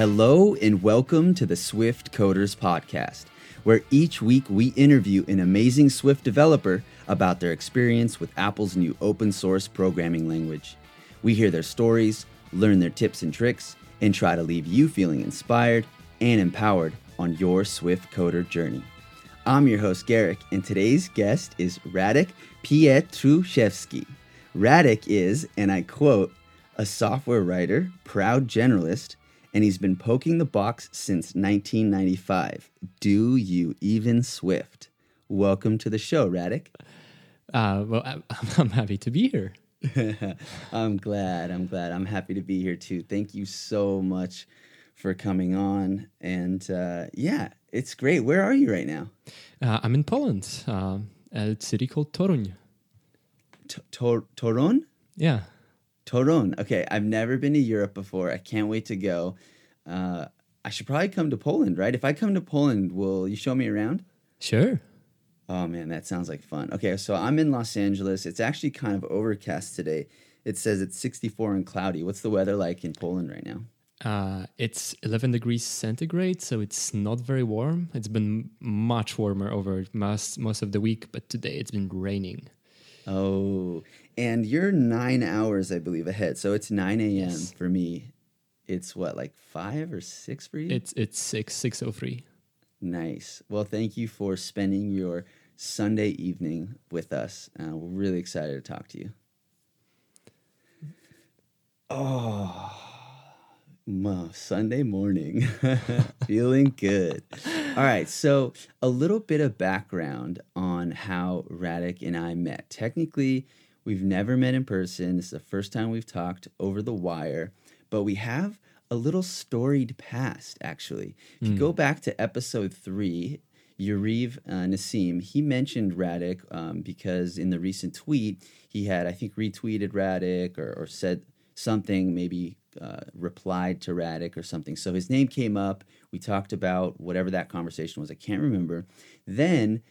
Hello, and welcome to the Swift Coders Podcast, where each week we interview an amazing Swift developer about their experience with Apple's new open source programming language. We hear their stories, learn their tips and tricks, and try to leave you feeling inspired and empowered on your Swift coder journey. I'm your host, Garrick, and today's guest is Radek Pietruszewski. Radek is, and I quote, a software writer, proud generalist, and he's been poking the box since 1995. Do you even Swift? Welcome to the show, Radek. Uh, well, I, I'm happy to be here. I'm glad. I'm glad. I'm happy to be here too. Thank you so much for coming on. And uh, yeah, it's great. Where are you right now? Uh, I'm in Poland, uh, a city called Toruń. T- Tor- Toron? Yeah. Toron. Okay, I've never been to Europe before. I can't wait to go. Uh, I should probably come to Poland, right? If I come to Poland, will you show me around? Sure. Oh man, that sounds like fun. Okay, so I'm in Los Angeles. It's actually kind of overcast today. It says it's 64 and cloudy. What's the weather like in Poland right now? Uh, it's 11 degrees centigrade, so it's not very warm. It's been much warmer over most most of the week, but today it's been raining. Oh, and you're nine hours, I believe, ahead. So it's 9 a.m. Yes. for me. It's what, like five or six for you? It's it's six six oh three. Nice. Well, thank you for spending your Sunday evening with us. Uh, we're really excited to talk to you. Oh, ma, Sunday morning. Feeling good. All right. So, a little bit of background on how Radek and I met. Technically, we've never met in person. This is the first time we've talked over the wire, but we have a little storied past, actually. If you go back to episode three, Yariv uh, Nissim, he mentioned Radek um, because in the recent tweet, he had, I think, retweeted Radek or, or said something, maybe uh, replied to Radek or something. So his name came up. We talked about whatever that conversation was. I can't remember. Then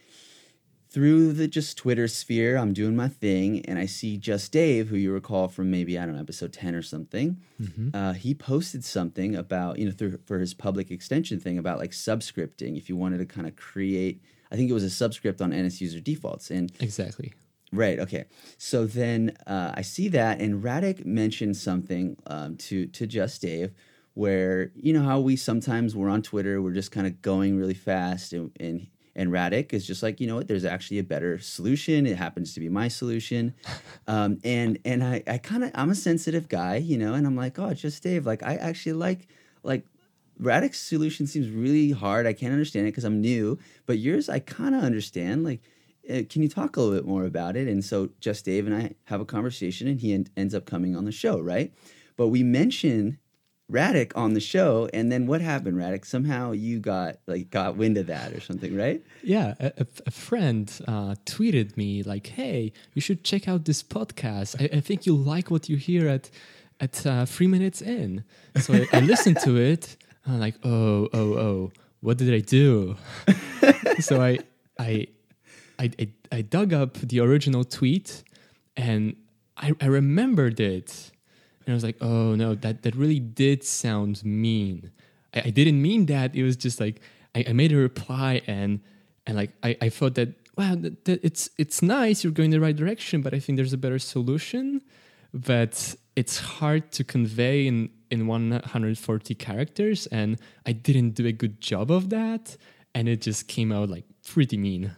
through the just Twitter sphere, I'm doing my thing, and I see Just Dave, who you recall from maybe I don't know episode ten or something. Uh, he posted something about you know through, for his public extension thing about like subscripting. If you wanted to kind of create, I think it was a subscript on NS user defaults, and Exactly. Right. Okay. So then uh, I see that, and Radek mentioned something um, to to Just Dave, where you know how we sometimes we're on Twitter, we're just kind of going really fast, and and and Radek is just like you know what, there's actually a better solution. It happens to be my solution, um, and and I I kind of I'm a sensitive guy, you know, and I'm like, oh, Just Dave, like I actually like like Radek's solution seems really hard. I can't understand it because I'm new, but yours I kind of understand. Like, uh, can you talk a little bit more about it? And so, just Dave and I have a conversation, and he en- ends up coming on the show, right? But we mention Radek on the show, and then what happened, Radek? Somehow you got like got wind of that or something, right? Yeah, a, a, a friend uh, tweeted me like, "Hey, you should check out this podcast. I, I think you'll like what you hear at at uh, three minutes in." So I, I listened to it. And I'm like, "Oh, oh, oh, what did I do?" so I, I, I, I, I dug up the original tweet, and I, I remembered it, and I was like, "Oh no, that that really did sound mean." I, I didn't mean that. It was just like I, I made a reply and and like I, I thought that wow it's it's nice you're going the right direction but i think there's a better solution but it's hard to convey in in 140 characters and i didn't do a good job of that and it just came out like pretty mean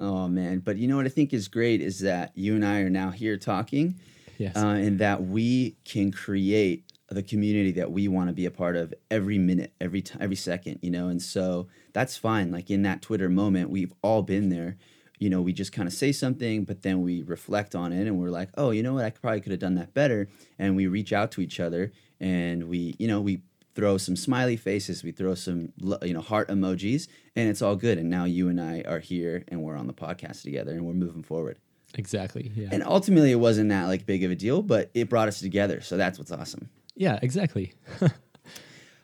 Oh man! But you know what I think is great is that you and I are now here talking, yes uh, and that we can create the community that we want to be a part of every minute, every time, every second, you know. And so that's fine. Like in that Twitter moment, we've all been there. You know, we just kind of say something, but then we reflect on it, and we're like, oh, you know what? I probably could have done that better. And we reach out to each other, and we, you know, we throw some smiley faces, we throw some, you know, heart emojis, and it's all good. And now you and I are here, and we're on the podcast together, and we're moving forward. Exactly yeah And ultimately, it wasn't that like big of a deal, but it brought us together. So that's what's awesome. yeah exactly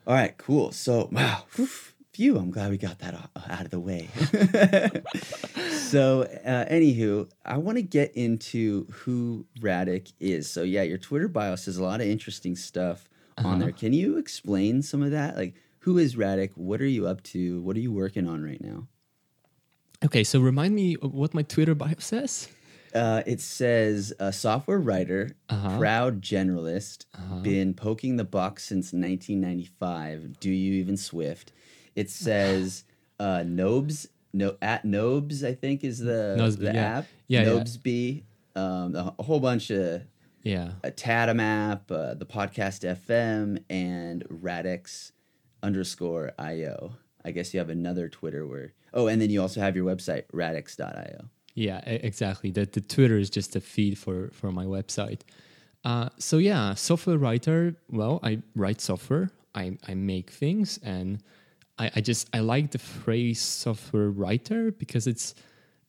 All right, cool. So, wow, phew, I'm glad we got that uh, out of the way. so, uh, anywho, I want to get into who Radek is. So, yeah, your Twitter bio says a lot of interesting stuff on uh-huh. there. Can you explain some of that? Like, who is Radek? What are you up to? What are you working on right now? Okay, so remind me uh, what my Twitter bio says. Uh, it says a software writer, Uh-huh. proud generalist, been poking the buck since 1995. Do you even Swift? It says uh, Nobes, no at Nobes, I think is the Noseby, the yeah. app. Yeah, yeah. Nobesby, um, a, a whole bunch of Yeah. a Tadam app, uh, the podcast FM, and Radex underscore io. I guess you have another Twitter where. Oh, and then you also have your website radex.io. Yeah, exactly. The the Twitter is just a feed for for my website. Uh, so yeah, software writer. Well, I write software. I I make things, and I I just I like the phrase software writer because it's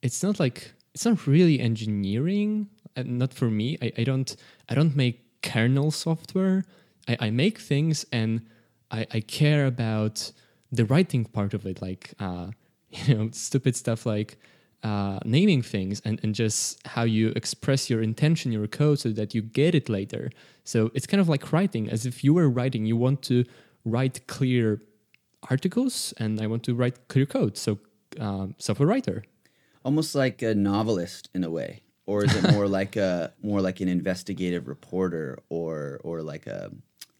it's not like it's not really engineering. And not for me. I, I don't I don't make kernel software. I, I make things and I, I care about the writing part of it, like uh, you know, stupid stuff like uh, naming things and, and just how you express your intention, your code, so that you get it later. So it's kind of like writing, as if you were writing. You want to write clear articles, and I want to write clear code. So um, software writer. almost like a novelist in a way or is it more like a more like an investigative reporter or or like a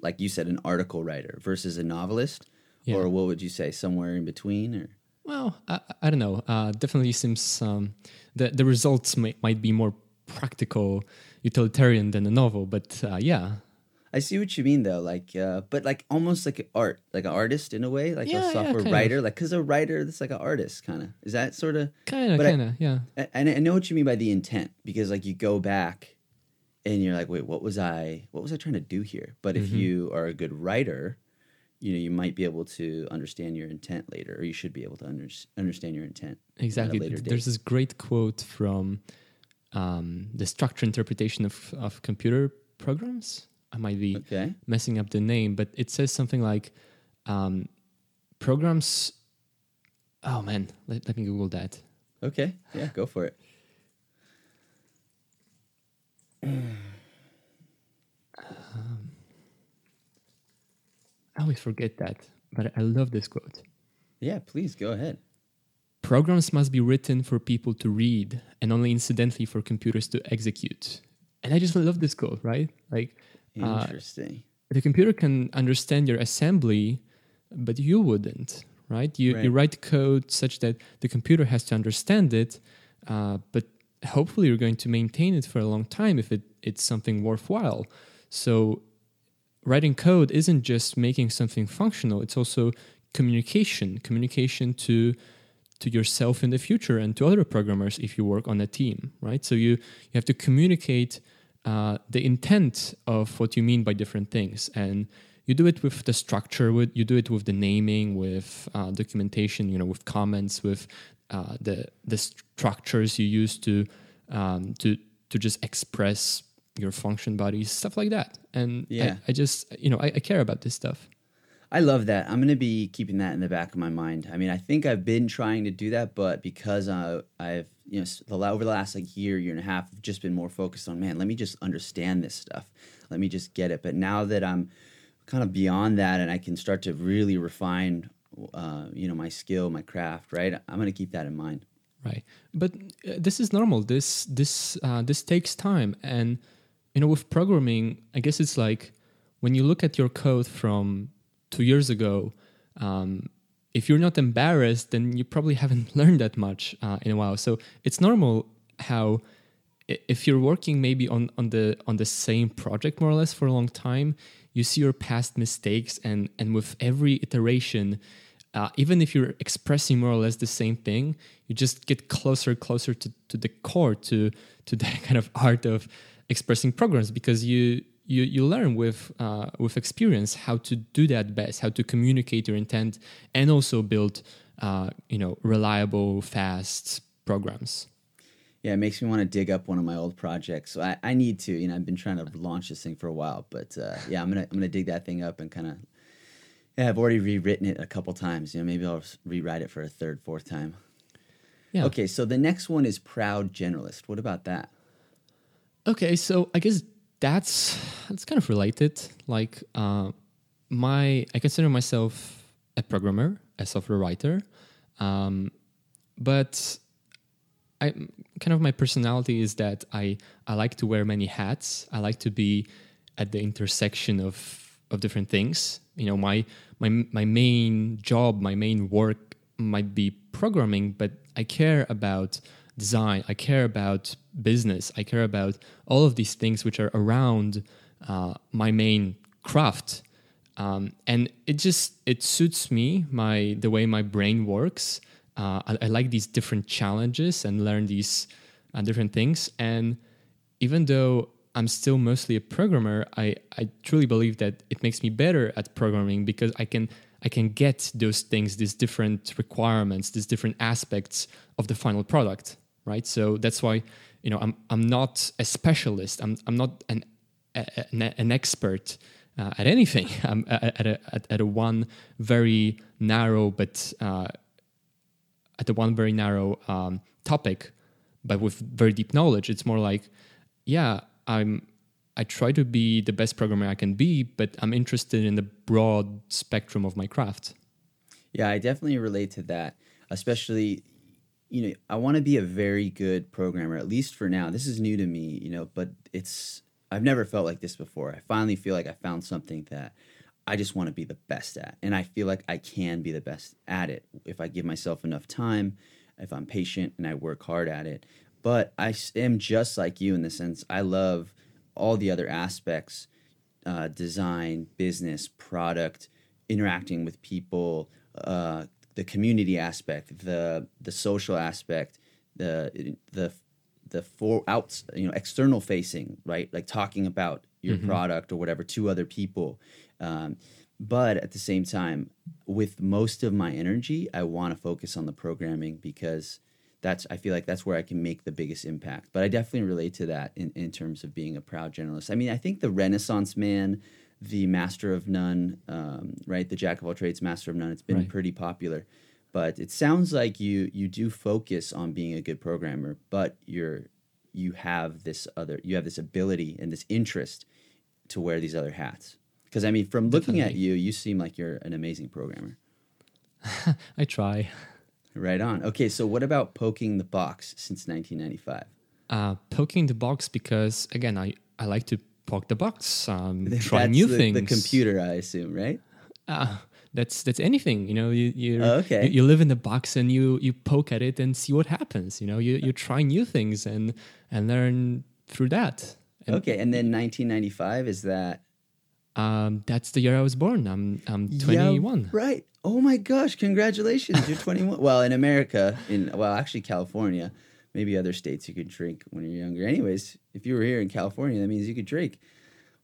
like you said an article writer versus a novelist Yeah. or what would you say somewhere in between or Well, I, I don't know. Uh, definitely seems um, the the results might, might be more practical, utilitarian than a novel. But uh, yeah, I see what you mean though like uh, but like almost like art like an artist in a way like Yeah, a yeah, software of. writer like cuz a writer that's like an artist kind of is that sort of kind of, kind of, yeah. and I know what you mean by the intent because like you go back and you're like, wait, what was I what was I trying to do here? But if Mm-hmm. you are a good writer, you know, you might be able to understand your intent later, or you should be able to under, understand your intent Exactly. There's this great quote from um, the structure interpretation of, of computer programs. I might be Okay. messing up the name, but it says something like um, programs. Oh man, let, let me Google that. Okay. Yeah, go for it. I always forget that, but I love this quote. Yeah, please go ahead. Programs must be written for people to read and only incidentally for computers to execute. And I just love this quote, right? Like, uh, Interesting. the computer can understand your assembly, but you wouldn't, right? You, you write code such that the computer has to understand it, uh, but hopefully you're going to maintain it for a long time if it, it's something worthwhile. So writing code isn't just making something functional, it's also communication, communication to to yourself in the future and to other programmers if you work on a team, right? So you you have to communicate uh, the intent of what you mean by different things, and you do it with the structure. With you do it with the naming, with uh, documentation, you know, with comments, with uh, the the structures you use to um, to to just express your function bodies, stuff like that. And Yeah. I, I just you know I, I care about this stuff. I love that. I'm going to be keeping that in the back of my mind. I mean, I think I've been trying to do that, but because uh, I've, you know, the, over the last like year, year and a half, I've just been more focused on, man, let me just understand this stuff. Let me just get it. But now that I'm kind of beyond that and I can start to really refine, uh, you know, my skill, my craft, right? I'm going to keep that in mind. right but uh, this is normal this this uh, this takes time and you know with programming i guess it's like when you look at your code from two years ago um, if you're not embarrassed then you probably haven't learned that much uh, in a while. So it's normal how if you're working maybe on, on the on the same project more or less for a long time you see your past mistakes and and with every iteration uh, even if you're expressing more or less the same thing you just get closer closer to, to the core to to the kind of art of expressing programs because you you, you learn with uh, with experience how to do that best how to communicate your intent and also build uh, you know reliable fast programs Yeah, it makes me want to dig up one of my old projects. So I, I need to. You know, I've been trying to launch this thing for a while, but uh, yeah, I'm gonna I'm gonna dig that thing up and kind of. Yeah, I've already rewritten it a couple times. You know, maybe I'll rewrite it for a third, fourth time. yeah Okay, so the next one is proud generalist. What about that? Okay, so I guess that's that's kind of related. Like uh, my I consider myself a programmer, a software writer, um, but I kind of my personality is that I I like to wear many hats. I like to be at the intersection of of different things. You know, my my my main job, my main work might be programming, but I care about design. I care about business. I care about all of these things which are around uh, my main craft. Um, and it just it suits me my the way my brain works. Uh, I, I, like these different challenges and learn these uh, different things. And even though I'm still mostly a programmer, I, I truly believe that it makes me better at programming because I can I can get those things, these different requirements, these different aspects of the final product, right? So that's why you know I'm I'm not a specialist. I'm I'm not an an, an expert uh, at anything. I'm at a at, at, a one very narrow but uh, at the one very narrow um, topic, but with very deep knowledge. It's more like, yeah, I'm I try to be the best programmer I can be, but I'm interested in the broad spectrum of my craft. Yeah, I definitely relate to that, especially you know, I want to be a very good programmer at least for now. This is new to me, you know, but it's I've never felt like this before. I finally feel like I found something that I just want to be the best at. And I feel like I can be the best at it if I give myself enough time, if I'm patient and I work hard at it. But I am just like you in the sense I love all the other aspects uh, design, business, product, interacting with people, uh, the community aspect, the the social aspect, the the the for outs you know external facing right like talking about your mm-hmm. product or whatever to other people um, but at the same time with most of my energy i want to focus on the programming because that's I feel like that's where I can make the biggest impact. But I definitely relate to that in, in terms of being a proud generalist. I mean, I think the Renaissance man, the master of none, um, right, the jack of all trades, master of none, it's been right. pretty popular. But it sounds like you you do focus on being a good programmer, but you're you have this other you have this ability and this interest to wear these other hats. Because I mean, from looking Definitely. at you, you seem like you're an amazing programmer. I try. Right on. Okay, so what about poking the box since 1995? Uh, poking the box because again, I I like to poke the box, um, try new the, things. The computer, I assume, right? Uh, that's that's anything. You know, you you, oh, okay. you, you live in the box and you you poke at it and see what happens. You know, you you try new things and and learn through that. And okay, and then 1995 is that um, that's the year I was born. I'm I'm 21. Yeah, right. Oh my gosh! Congratulations, you're 21. well, in America, in well, actually California, maybe other states you could drink when you're younger. Anyways, if you were here in California, that means you could drink.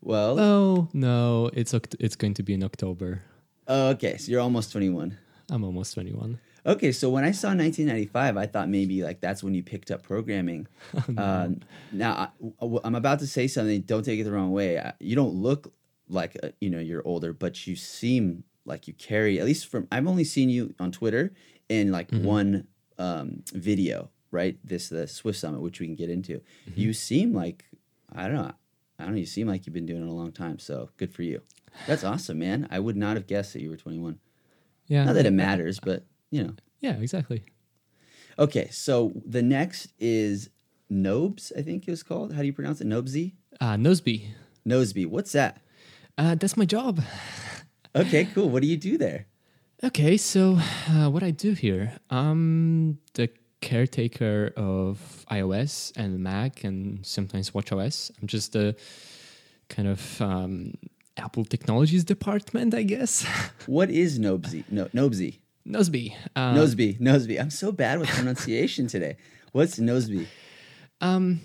Well, oh no, it's it's going to be in October. Oh, okay. So you're almost 21. I'm almost 21. Okay, so when I saw 1995, I thought maybe like that's when you picked up programming. no. uh, now I, am about to say something. Don't take it the wrong way. You don't look like uh, you know you're older, but you seem like you carry at least from I've only seen you on Twitter in like mm-hmm. one um, video, right? This the Swift Summit, which we can get into. Mm-hmm. You seem like I don't know. I don't know. You seem like you've been doing it a long time. So good for you. That's awesome, man. I would not have guessed that you were 21. Yeah. Not that it matters, but you know. Yeah, exactly. Okay, so the next is Nobes, I think it was called. How do you pronounce it? Nobesy? Uh, Nozbe. Noseby. What's that? Uh, that's my job. okay, cool. What do you do there? Okay, so uh, what I do here, I'm the caretaker of iOS and Mac and sometimes WatchOS. I'm just the kind of um, Apple Technologies department, I guess. what is Nobesy? No, Nobesy. Nosby. Uh, Nozbe. Noseby. I'm so bad with pronunciation today. What's Nosby? Um,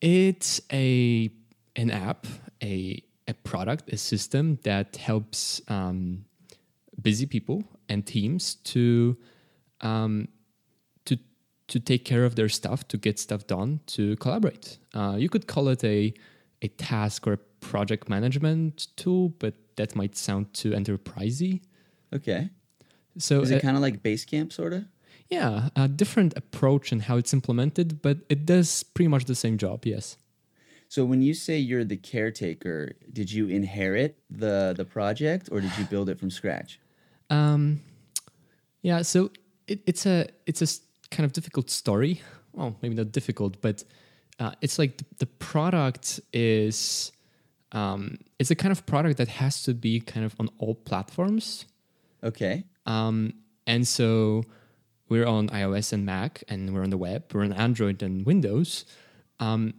it's a an app, a a product, a system that helps um, busy people and teams to um, to to take care of their stuff, to get stuff done, to collaborate. Uh, you could call it a a task or a project management tool, but that might sound too enterprisey. Okay. So is it uh, kind of like Basecamp, sort of? Yeah, a different approach and how it's implemented, but it does pretty much the same job. Yes. So when you say you're the caretaker, did you inherit the the project or did you build it from scratch? Um, yeah, so it, it's a it's a kind of difficult story. Well, maybe not difficult, but uh, it's like the, the product is um, it's a kind of product that has to be kind of on all platforms. Okay. Um, and so we're on iOS and Mac, and we're on the web. We're on Android and Windows. Um,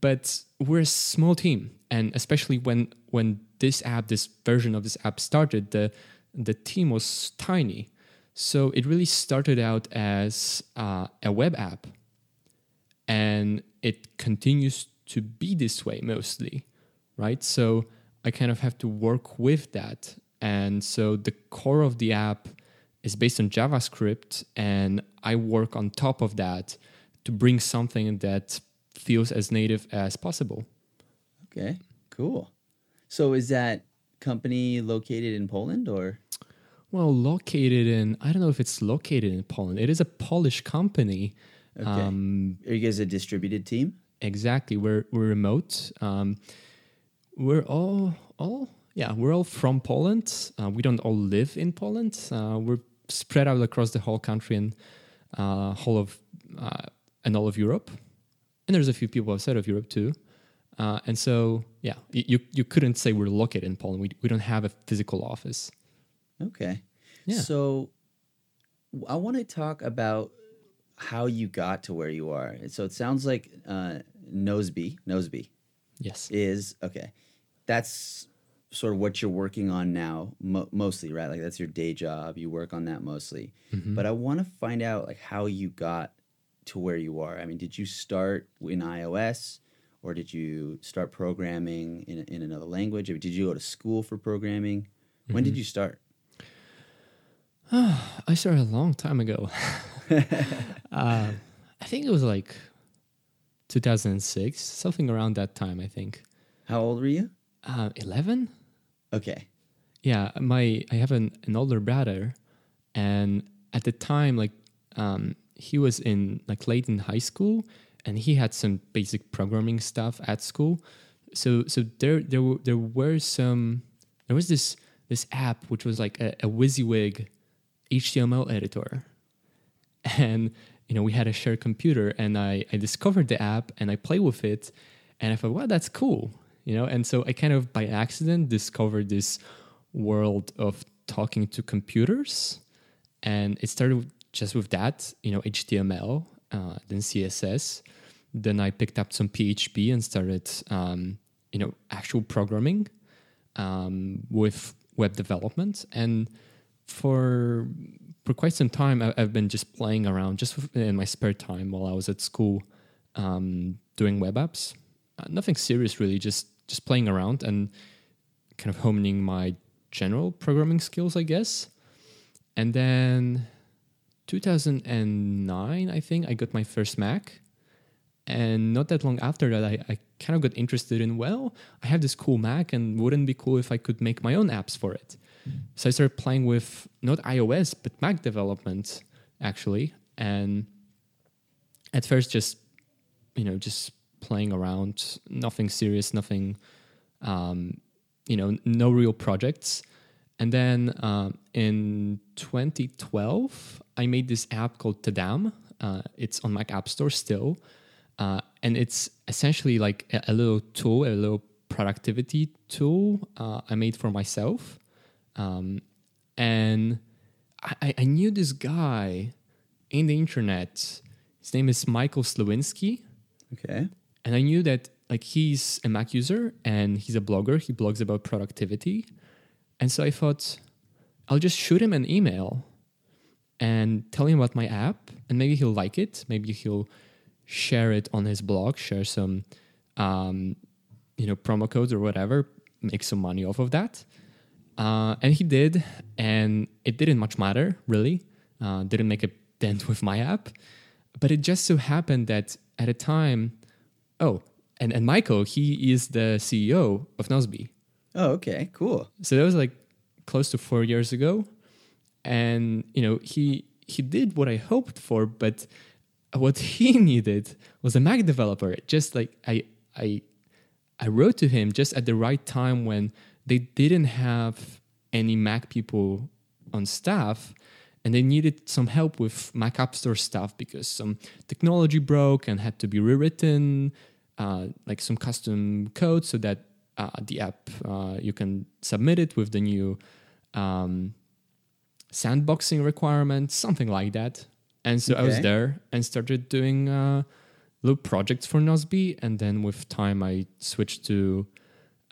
but we're a small team, and especially when when this app, this version of this app started, the the team was tiny. So it really started out as uh, a web app, and it continues to be this way mostly, right? So I kind of have to work with that, and so the core of the app is based on JavaScript, and I work on top of that to bring something that feels as native as possible. Okay. Cool. So is that company located in Poland or? Well, located in, I don't know if it's located in Poland. It is a Polish company. Okay. Um, Are you guys a distributed team? exactly. We're, we're remote. Um, we're all, all, yeah, we're all from Poland. Uh, we don't all live in Poland. Uh, we're spread out across the whole country and uh, whole of, uh, and all of Europe. And there's a few people outside of Europe too. Uh, and so, yeah, you, you couldn't say we're located in Poland. We, we don't have a physical office. Okay. Yeah. So I want to talk about how you got to where you are. So it sounds like uh, Noseby, Noseby Yes. is okay. That's sort of what you're working on now, mo- mostly, right? Like that's your day job. You work on that mostly. Mm-hmm. But I want to find out like how you got to where you are. I mean, did you start in iOS? Or did you start programming in, in another language? Or did you go to school for programming? When Mm-hmm. did you start? I started a long time ago. uh, I think it was like 2006, something around that time. I think How old were you? uh, 11. Okay. Yeah, my I have an, an older brother, and at the time, like um, he was in like late in high school, and he had some basic programming stuff at school. So so there there were, there were some there was this this app which was like a, a WYSIWYG HTML editor, and you know we had a shared computer, and I I discovered the app and I played with it, and I thought, wow, that's cool, you know. And so I kind of by accident discovered this world of talking to computers, and it started just with that, you know, HTML, uh, then CSS. Then I picked up some PHP and started, um, you know, actual programming um, with web development. And for for quite some time, I, I've been just playing around, just in my spare time while I was at school, um, doing web apps. Uh, nothing serious, really. Just just playing around and kind of honing my general programming skills, I guess. And then 2009, I think, I got my first Mac. And not that long after that, I, I kind of got interested in, well, I have this cool Mac, and wouldn't it be cool if I could make my own apps for it? So I started playing with not iOS, but Mac development, actually. And at first, just, you know, just playing around, nothing serious, nothing, um, you know, no real projects. And then um, in 2012, I made this app called Tadam. Uh, it's on Mac App Store still. Uh, and it's essentially like a, a little tool, a little productivity tool uh, I made for myself. Um, and I, I knew this guy in the internet. His name is Michael Sliwinski Okay. and I knew that like he's a Mac user and he's a blogger. He blogs about productivity, and so I thought I'll just shoot him an email and tell him about my app, and maybe he'll like it. Maybe he'll share it on his blog, share some, um, you know, promo codes or whatever, make some money off of that. Uh, and he did, and it didn't much matter really. Uh, didn't make a dent with my app, but it just so happened that at a time, oh, and and Michael, he is the CEO of Nozbe. Oh, okay. Cool. So that was like close to four years ago, and you know he he did what I hoped for, but what he needed was a Mac developer. Just like I I I wrote to him just at the right time when they didn't have any Mac people on staff and they needed some help with Mac App Store stuff because some technology broke and had to be rewritten, uh, like some custom code so that uh, the app uh, you can submit it with the new um, sandboxing requirement, something like that. And so I was there and started doing uh, little projects for Nozbe, and then with time I switched to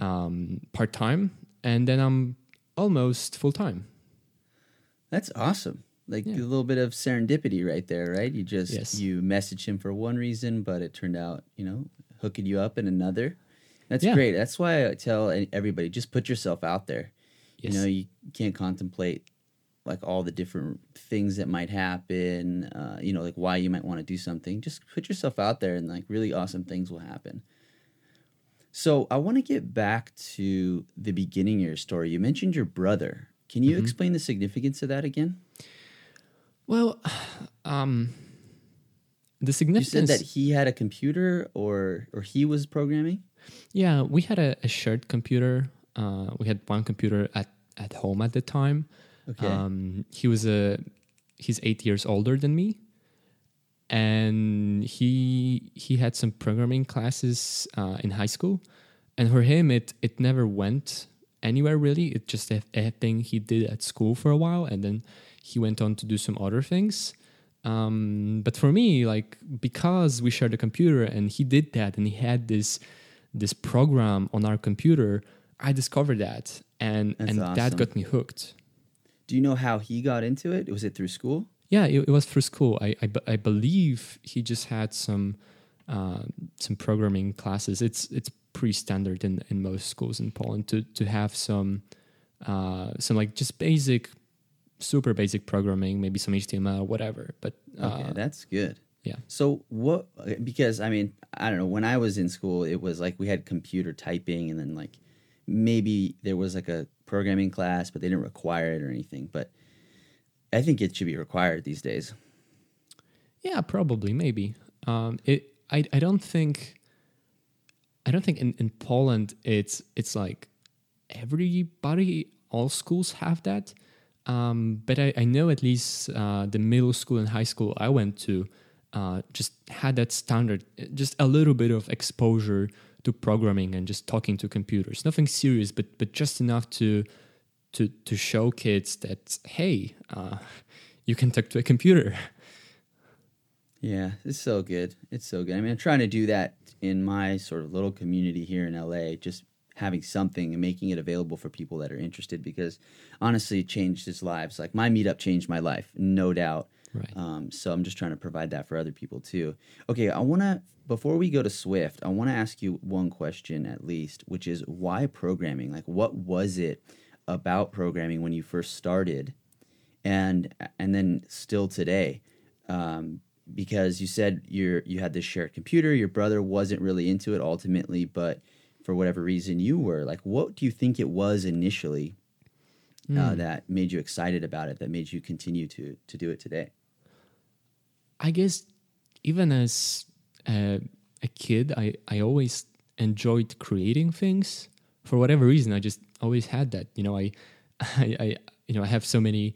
um, part time, and then I'm almost full time. That's awesome. Like Yeah. a little bit of serendipity right there, right? You just Yes. you messaged him for one reason, but it turned out, you know, hooking you up in another. That's Yeah. great. That's why I tell everybody just put yourself out there. Yes. You know, you can't contemplate like all the different things that might happen. Uh, you know, like why you might want to do something. Just put yourself out there, and like really awesome things will happen. So I want to get back to the beginning of your story. You mentioned your brother. Can you explain the significance of that again? Well, um, the You significance. said that he had a computer, or or he was programming. Yeah, we had a, a shared computer. Uh, we had one computer at, at home at the time. Okay. Um, he was a he's eight years older than me, and he he had some programming classes uh, in high school, and for him it it never went anywhere really. It just a, thing he did at school for a while, and then he went on to do some other things. Um, but for me, like because we shared a computer and he did that, and he had this this program on our computer, I discovered that, and That's and that got me hooked. Do you know how he got into it? Was it through school? Yeah, it, it was for school. I, I I believe he just had some uh, some programming classes. It's it's pretty standard in, in most schools in Poland to to have some uh, some like just basic, super basic programming, maybe some HTML, whatever. But Okay, uh, that's good. yeah. So what? Because I mean, I don't know. When I was in school, it was like we had computer typing, and then like maybe there was like a programming class, but they didn't require it or anything. But I think it should be required these days. Yeah, probably, maybe. Um, it. I. I don't think. I don't think in, in Poland it's it's like everybody, all schools have that. Um, but I, I know at least uh, the middle school and high school I went to uh, just had that standard, just a little bit of exposure to programming and just talking to computers. Nothing serious, but but just enough to to to show kids that hey, uh, you can talk to a computer. Yeah, it's so good. It's so good. I mean, I'm trying to do that in my sort of little community here in LA, just having something and making it available for people that are interested because honestly, it changed his lives. Like my meetup changed my life, no doubt. Right. Um, so I'm just trying to provide that for other people too. Okay, I want to, before we go to Swift, I want to ask you one question at least, which is why programming? Like, what was it about programming when you first started? and and then still today um, because you said you're you had this shared computer your brother wasn't really into it ultimately but for whatever reason you were like what do you think it was initially uh, that made you excited about it that made you continue to to do it today I guess even as a, a kid, I, I always enjoyed creating things. For whatever reason, I just always had that. You know, I, I, I you know, I have so many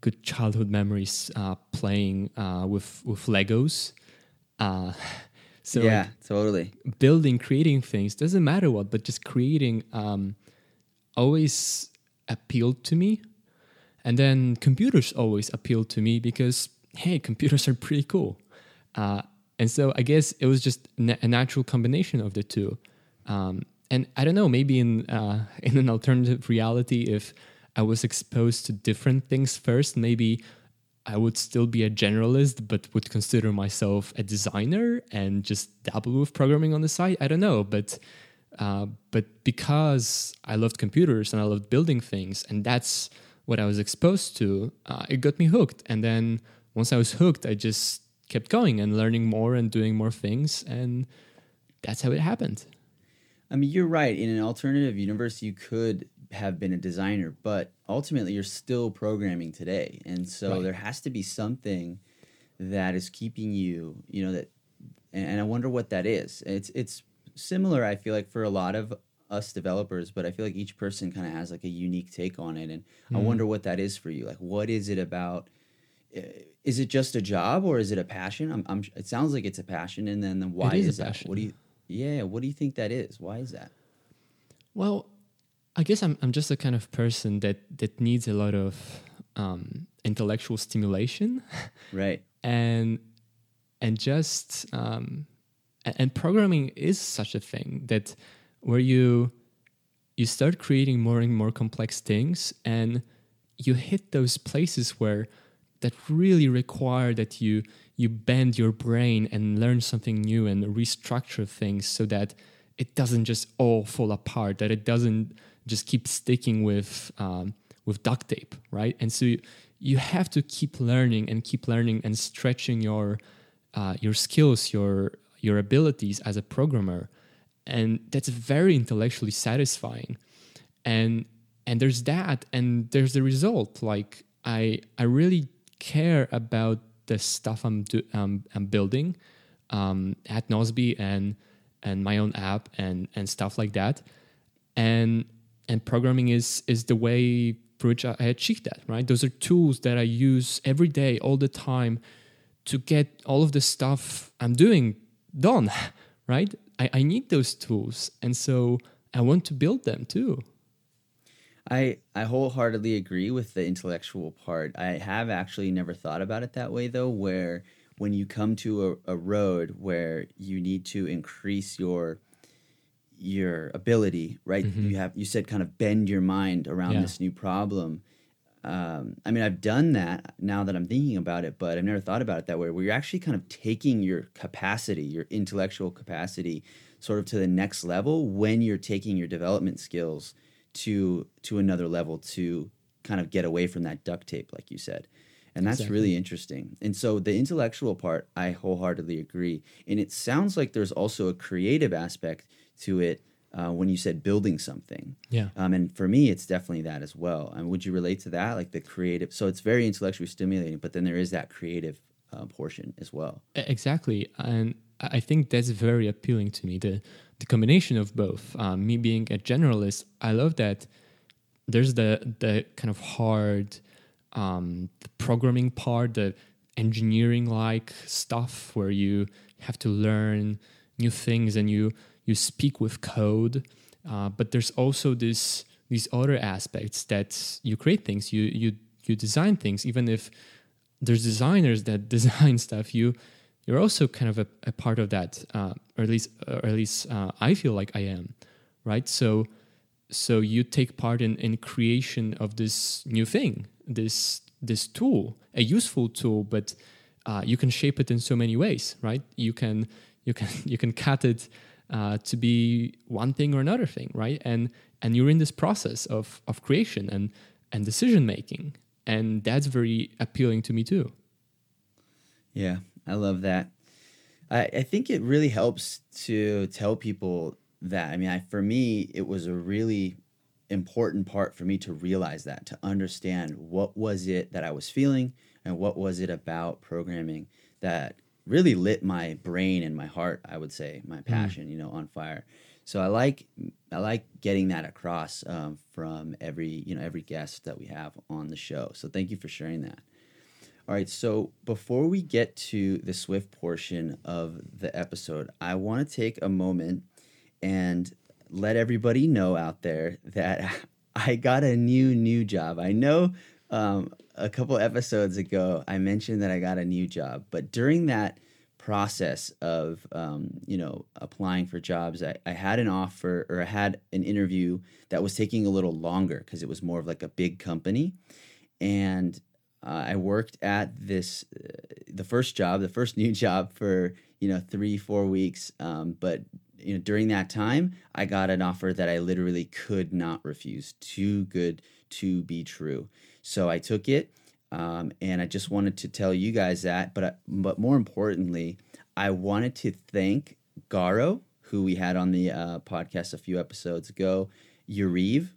good childhood memories uh, playing uh, with with Legos. Uh, so like, yeah totally building, creating things doesn't matter what, but just creating um, always appealed to me. And then computers always appealed to me because hey, computers are pretty cool. Uh, and so I guess it was just na- a natural combination of the two. Um, and I don't know, maybe in uh, in an alternative reality, if I was exposed to different things first, maybe I would still be a generalist, but would consider myself a designer and just dabble with programming on the side. I don't know, but uh, but because I loved computers and I loved building things, and that's what I was exposed to, uh, it got me hooked. And then once I was hooked, I just kept going and learning more and doing more things, and that's how it happened. I mean, you're right. In an alternative universe, you could have been a designer, but ultimately, you're still programming today, and so Right. there has to be something that is keeping you, you know, that. And and I wonder what that is. It's it's similar. I feel like for a lot of us developers, but I feel like each person kind of has like a unique take on it, and I wonder what that is for you. Like, what is it about? uh, Is it just a job or is it a passion? I'm, I'm it sounds like it's a passion, and then, then why is a is, that? passion. What do you? Yeah, what do you think that is? Why is that? Well, I guess I'm I'm just a kind of person that that needs a lot of um, intellectual stimulation, Right. and and just um, and programming is such a thing that where you you start creating more and more complex things, and you hit those places where that really require that you you bend your brain and learn something new and restructure things so that it doesn't just all fall apart that it doesn't just keep sticking with um, with duct tape right? And so you, you have to keep learning and keep learning and stretching your uh, your skills your your abilities as a programmer. And that's very intellectually satisfying. And and there's that and there's the result. Like i i really care about the stuff i'm do, um, i'm building um, at Nozbe and and my own app and and stuff like that. And and programming is is the way through which i achieve that right? Those are tools that i use every day all the time to get all of the stuff i'm doing done right? I, I need those tools. And so i want to build them too I I wholeheartedly agree with the intellectual part. I have actually never thought about it that way though, where when you come to a, a road where you need to increase your your ability, right? You have you said kind of bend your mind around Yeah. this new problem. Um, I mean, I've done that now that I'm thinking about it, but I've never thought about it that way. Where you're actually kind of taking your capacity, your intellectual capacity, sort of to the next level when you're taking your development skills to to another level to kind of get away from that duct tape, like you said. And that's Exactly. really interesting. And so the intellectual part, I wholeheartedly agree. And it sounds like there's also a creative aspect to it uh, when you said building something. yeah Um, and for me, it's definitely that as well. And would you relate to that, like the creative? So it's very intellectually stimulating, but then there is that creative uh, portion as well. Exactly, and I think that's very appealing to me. The the combination of both. Um, me being a generalist, I love that. There's the the kind of hard, um, programming part, the engineering like stuff where you have to learn new things and you you speak with code. Uh, but there's also this these other aspects that you create things, you you you design things, even if there's designers that design stuff you you're also kind of a, a part of that uh, or at least or at least uh, i feel like i am right? So so you take part in in creation of this new thing this this tool a useful tool but uh, you can shape it in so many ways right? You can you can you can cut it uh, to be one thing or another thing right? And and you're in this process of of creation and and decision making and that's very appealing to me too. Yeah, I love that. I, I think it really helps to tell people that. I mean, I, for me, it was a really important part for me to realize that, to understand what was it that I was feeling and what was it about programming that really lit my brain and my heart, I would say, my passion, you know, on fire. So I like I like getting that across um, from every you know every guest that we have on the show. So thank you for sharing that. All right, so before we get to the Swift portion of the episode, I want to take a moment and let everybody know out there that I got a new new job. I know um, a couple episodes ago I mentioned that I got a new job, but during that process of um, you know applying for jobs, I, I had an offer or I had an interview that was taking a little longer because it was more of like a big company, and uh, I worked at this uh, the first job, the first new job for you know three four weeks. Um, but you know during that time, I got an offer that I literally could not refuse. Too good to be true. So I took it, um, and I just wanted to tell you guys that. But I, but more importantly, I wanted to thank Garo, who we had on the uh, podcast a few episodes ago, Yariv,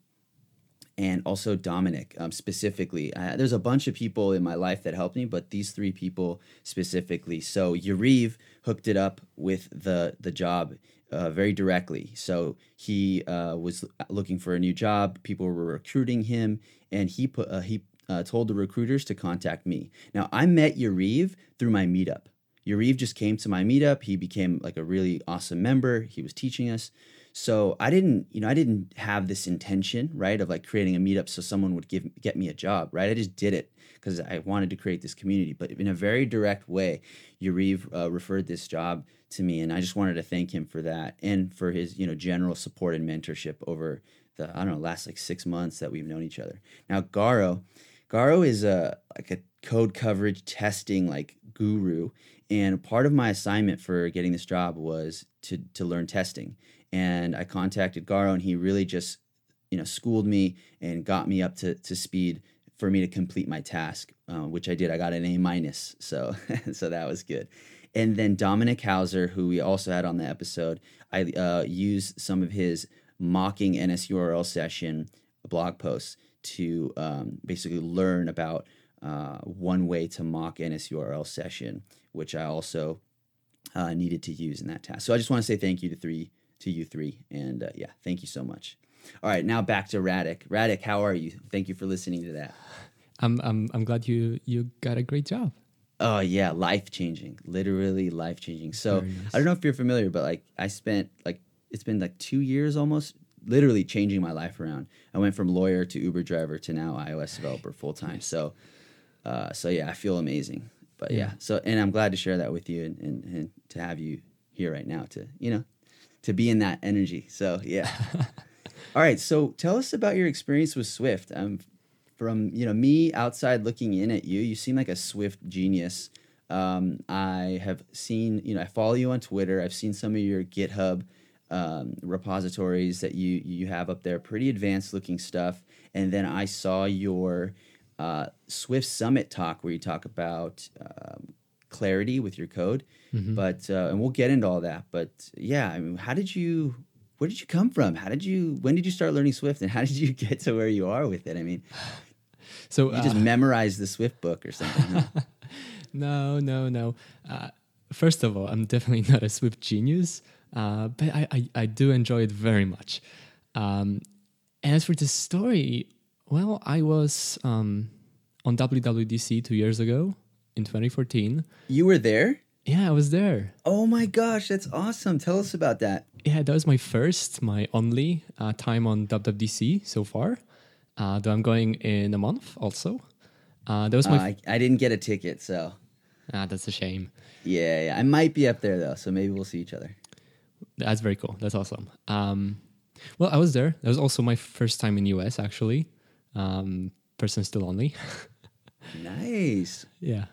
and also Dominic um, specifically. Uh, there's a bunch of people in my life that helped me, but these three people specifically. So Yariv hooked it up with the the job uh, very directly. So he uh, was looking for a new job. People were recruiting him, and he put uh, he uh, told the recruiters to contact me. Now I met Yariv through my meetup. Yariv just came to my meetup. He became like a really awesome member. He was teaching us. So I didn't, you know, I didn't have this intention, right, of like creating a meetup so someone would give get me a job, right? I just did it because I wanted to create this community. But in a very direct way, Yariv uh, referred this job to me, and I just wanted to thank him for that and for his, you know, general support and mentorship over the I don't know last like six months that we've known each other. Now Garo, Garo is a like a code coverage testing like guru, and part of my assignment for getting this job was to to learn testing and I contacted Garo, and he really just you know schooled me and got me up to to speed for me to complete my task, uh, which I did. I got an A minus, so so that was good. And then Dominik Hauser, who we also had on the episode, I uh, used some of his mocking NSURL session blog posts to um, basically learn about uh, one way to mock NSURL session, which I also uh, needed to use in that task. So I just want to say thank you to three to you three. And uh, yeah, thank you so much. All right, now back to Radek. Radek, how are you? Thank you for listening to that. I'm I'm I'm glad you you got a great job. Oh yeah, life changing, literally life changing. So nice. I don't know if you're familiar, but like I spent like it's been like two years almost, literally changing my life around. I went from lawyer to Uber driver to now iOS developer full time. So, uh, so yeah, I feel amazing. But yeah. yeah. so and I'm glad to share that with you and, and, and to have you here right now to you know to be in that energy. So yeah. All right. So tell us about your experience with Swift. Um, from you know me outside looking in at you, you seem like a Swift genius. Um, I have seen you know I follow you on Twitter. I've seen some of your GitHub um, repositories that you you have up there. Pretty advanced looking stuff. And then I saw your uh, Swift Summit talk where you talk about um, clarity with your code. Mm-hmm. But uh, and we'll get into all that. But yeah, I mean, how did you? Where did you come from? How did you? When did you start learning Swift, and how did you get to where you are with it? I mean, so you uh, just memorized the Swift book or something? no, no, no. Uh, first of all, I'm definitely not a Swift genius, uh, but I, I, I do enjoy it very much. Um, and as for the story, well, I was um, on WWDC two years ago in 2014. You were there? Yeah, I was there. Oh my gosh, that's awesome. Tell us about that. Yeah, that was my first, my only uh, time on WWDC so far. Uh, though I'm going in a month also. Uh, that was my. Uh, f- I, I didn't get a ticket, so. Ah, that's a shame. Yeah, yeah. I might be up there though, so maybe we'll see each other. That's very cool. That's awesome. Um, well, I was there. That was also my first time in US actually. Um, person still only. nice. Yeah.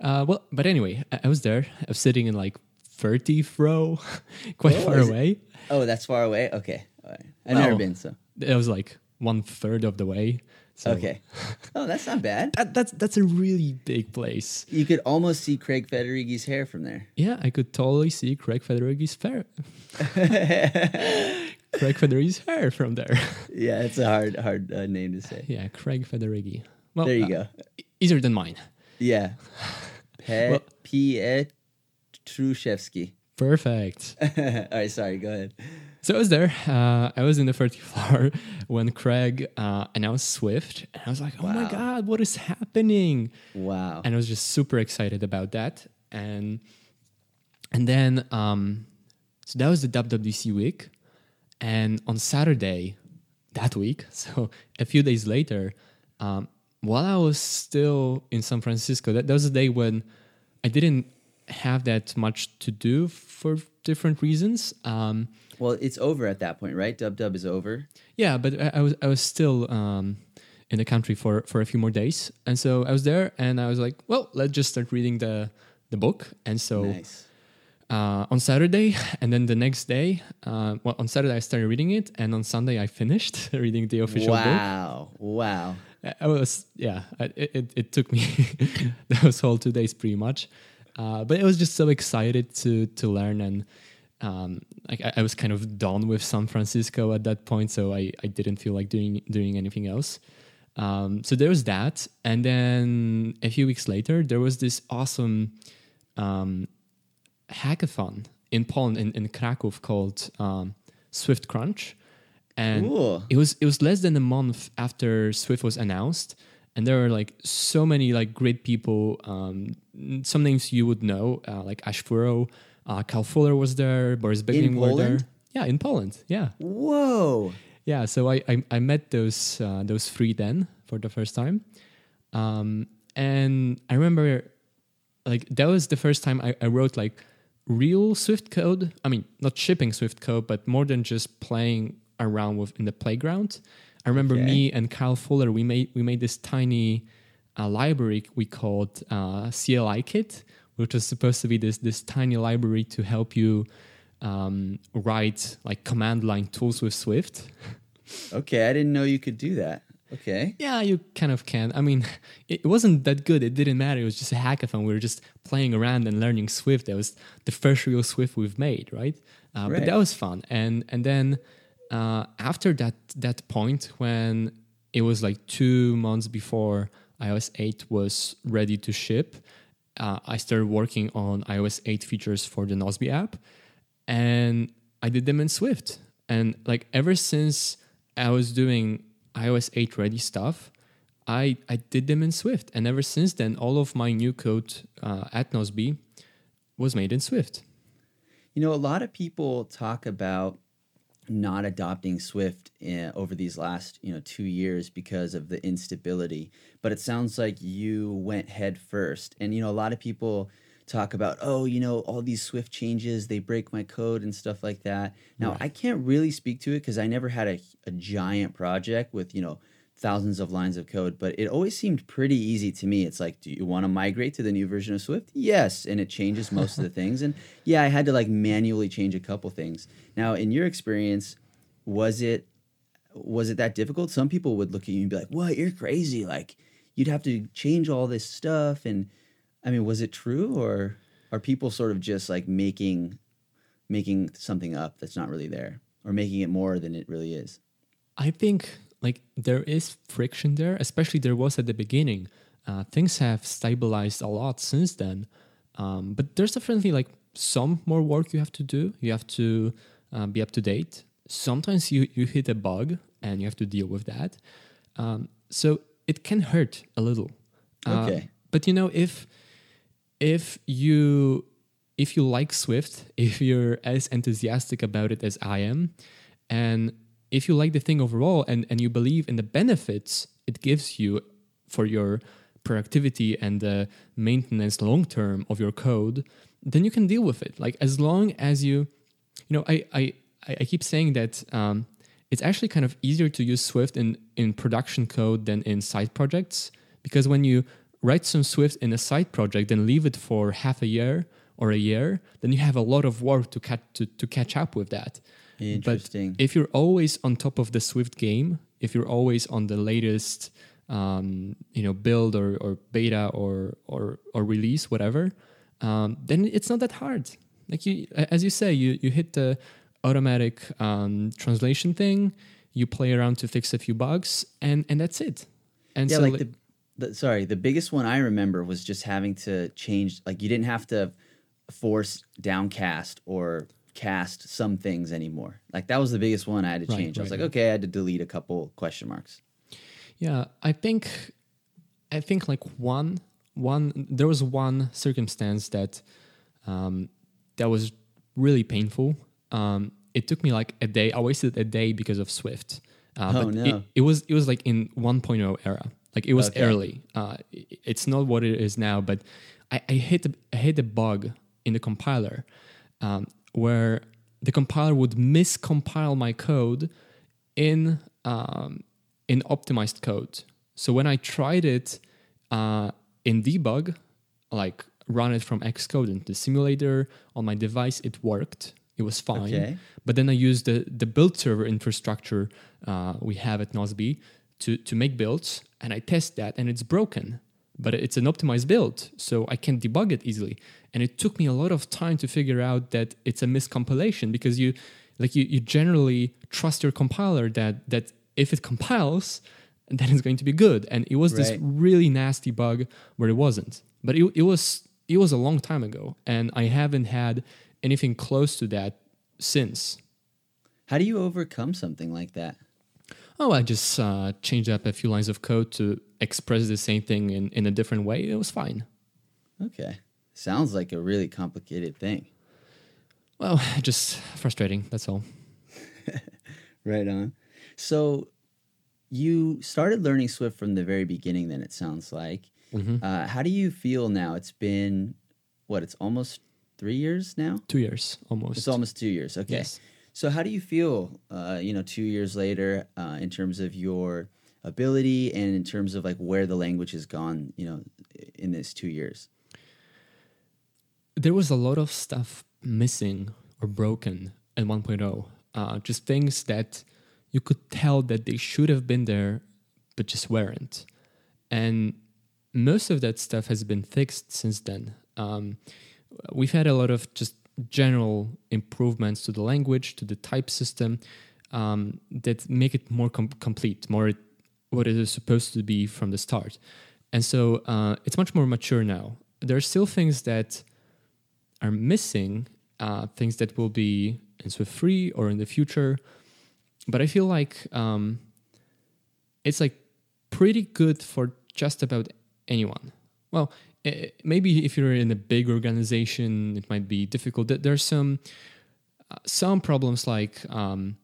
Uh, well, but anyway, I, I, was there. I was sitting in like 30th row, quite oh, far away. It? Oh, that's far away. Okay, I've well, never been so. It was like one third of the way. So okay. Oh, that's not bad. that, that's that's a really big place. You could almost see Craig Federighi's hair from there. Yeah, I could totally see Craig Federighi's hair. Craig Federighi's hair from there. Yeah, it's a hard hard uh, name to say. Yeah, Craig Federighi. Well, there you uh, go. Easier than mine. Yeah. Pe- Pietruszewski. Perfect. All right, sorry, go ahead. So I was there. Uh, I was in the 30th floor when Craig uh, announced Swift. And I was like, oh wow. my God, what is happening? Wow. And I was just super excited about that. And and then, um, so that was the WWDC week. And on Saturday that week, so a few days later, um, while I was still in San Francisco, that, that was a day when I didn't have that much to do for different reasons. Um, well, it's over at that point, right? Dub Dub is over. Yeah, but I, I was I was still um, in the country for for a few more days, and so I was there, and I was like, well, let's just start reading the the book, and so. Nice. Uh, on Saturday, and then the next day, uh, well, on Saturday I started reading it, and on Sunday I finished reading the official wow. book. Wow! Wow! I was yeah. It it, it took me those whole two days pretty much, uh, but I was just so excited to to learn and um, I, I was kind of done with San Francisco at that point, so I, I didn't feel like doing doing anything else. Um, so there was that, and then a few weeks later, there was this awesome um, hackathon in Poland in, in Krakow called um, Swift Crunch, and Cool. it was it was less than a month after Swift was announced, and there were like so many like great people. Um, some names you would know, uh, like Ash Furrow, uh, Kyle Fuller was there, Boris Bügling were there. Yeah, in Poland. Yeah, Whoa. yeah. So I I, I met those uh, those three then for the first time, um, and I remember like that was the first time I, I wrote like real Swift code. I mean, not shipping Swift code, but more than just playing around with in the playground. I remember Okay. me and Kyle Fuller. We made we made this tiny uh, library we called uh, CLI Kit, which was supposed to be this this tiny library to help you um, write like command line tools with Swift. Okay, I didn't know you could do that. Okay. Yeah, you kind of can. I mean, it wasn't that good. It didn't matter. It was just a hackathon. We were just playing around and learning Swift. That was the first real Swift we've made, right? Uh, But that was fun. And and then uh, after that that point, when it was like two months before iOS 8 was ready to ship, uh, I started working on iOS 8 features for the Nozbe app, and I did them in Swift. And like ever since I was doing iOS 8 ready stuff, I I did them in Swift, and ever since then, all of my new code uh, at Nozbe was made in Swift. You know, a lot of people talk about not adopting Swift in, over these last, you know, two years because of the instability. But it sounds like you went head first. And you know, a lot of people talk about, oh, you know, all these Swift changes, they break my code and stuff like that. Now, I can't really speak to it because I never had a, a giant project with, you know, thousands of lines of code, but it always seemed pretty easy to me. It's like, do you want to migrate to the new version of Swift? Yes, and it changes most of the things. And yeah, I had to like manually change a couple things. Now, in your experience, was it was it that difficult? Some people would look at you and be like, "What? You're crazy! Like, you'd have to change all this stuff." And I mean, was it true, or are people sort of just like making making something up that's not really there, or making it more than it really is? I think like there is friction there, especially there was at the beginning. Uh, things have stabilized a lot since then, um, but there's definitely like some more work you have to do. You have to uh, be up to date. Sometimes you you hit a bug and you have to deal with that. Um, so it can hurt a little. Uh, Okay. but you know if if you if you like Swift, if you're as enthusiastic about it as I am, and if you like the thing overall and, and you believe in the benefits it gives you for your productivity and the maintenance long term of your code, then you can deal with it. Like as long as you, you know, I I, I keep saying that um, it's actually kind of easier to use Swift in, in production code than in side projects because when you write some Swift in a side project and leave it for half a year or a year, then you have a lot of work to catch to, to catch up with that. Interesting. But if you're always on top of the Swift game, if you're always on the latest, um, you know, build or, or beta or or or release, whatever, um, then it's not that hard. Like you, as you say, you you hit the automatic um, translation thing, you play around to fix a few bugs, and and that's it. And yeah, so like the, the sorry, the biggest one I remember was just having to change. Like you didn't have to force downcast or cast some things anymore. Like that was the biggest one I had to Right, change. I was right, like, okay, I had to delete a couple question marks. Yeah, I think I think like one one there was one circumstance that um, that was really painful. Um, it took me like a day. I wasted a day because of Swift. Uh, Oh, but no. it, it was it was like in 1.0 era. Like it was Okay. early. Uh, it's not what it is now, but I, I hit a, I hit a bug in the compiler um, where the compiler would miscompile my code in um, in optimized code. So when I tried it uh, in debug, like run it from Xcode into the simulator on my device, it worked. It was fine. Okay. But then I used the, the build server infrastructure uh, we have at Nozbe to, to make builds, and I test that, and it's broken. But it's an optimized build, so I can debug it easily. And it took me a lot of time to figure out that it's a miscompilation because you like you, you generally trust your compiler that that if it compiles, then it's going to be good. And it was this really nasty bug where it wasn't. But it, it was it was a long time ago, and I haven't had anything close to that since. How do you overcome something like that? Oh, I just uh, changed up a few lines of code to express the same thing in, in a different way. It was fine. Okay. Sounds like a really complicated thing. Well, just frustrating. That's all. Right on. So you started learning Swift from the very beginning, then it sounds like. Mhm. Uh, how do you feel now? It's been, what, it's almost three years now? Two years almost. It's almost two years. Okay. Yes. So how do you feel, uh, you know, two years later, uh, in terms of your ability and in terms of like where the language has gone, you know, in this two years? there was a lot of stuff missing or broken in 1.0. Uh, just things that you could tell that they should have been there, but just weren't. And most of that stuff has been fixed since then. Um, we've had a lot of just general improvements to the language, to the type system, um, that make it more com- complete, more what it is supposed to be from the start. And so uh, it's much more mature now. There are still things that are missing, uh, things that will be in Swift 3 or in the future. But I feel like um, it's like pretty good for just about anyone. Well, maybe if you're in a big organization, it might be difficult. There's some uh, some problems like um,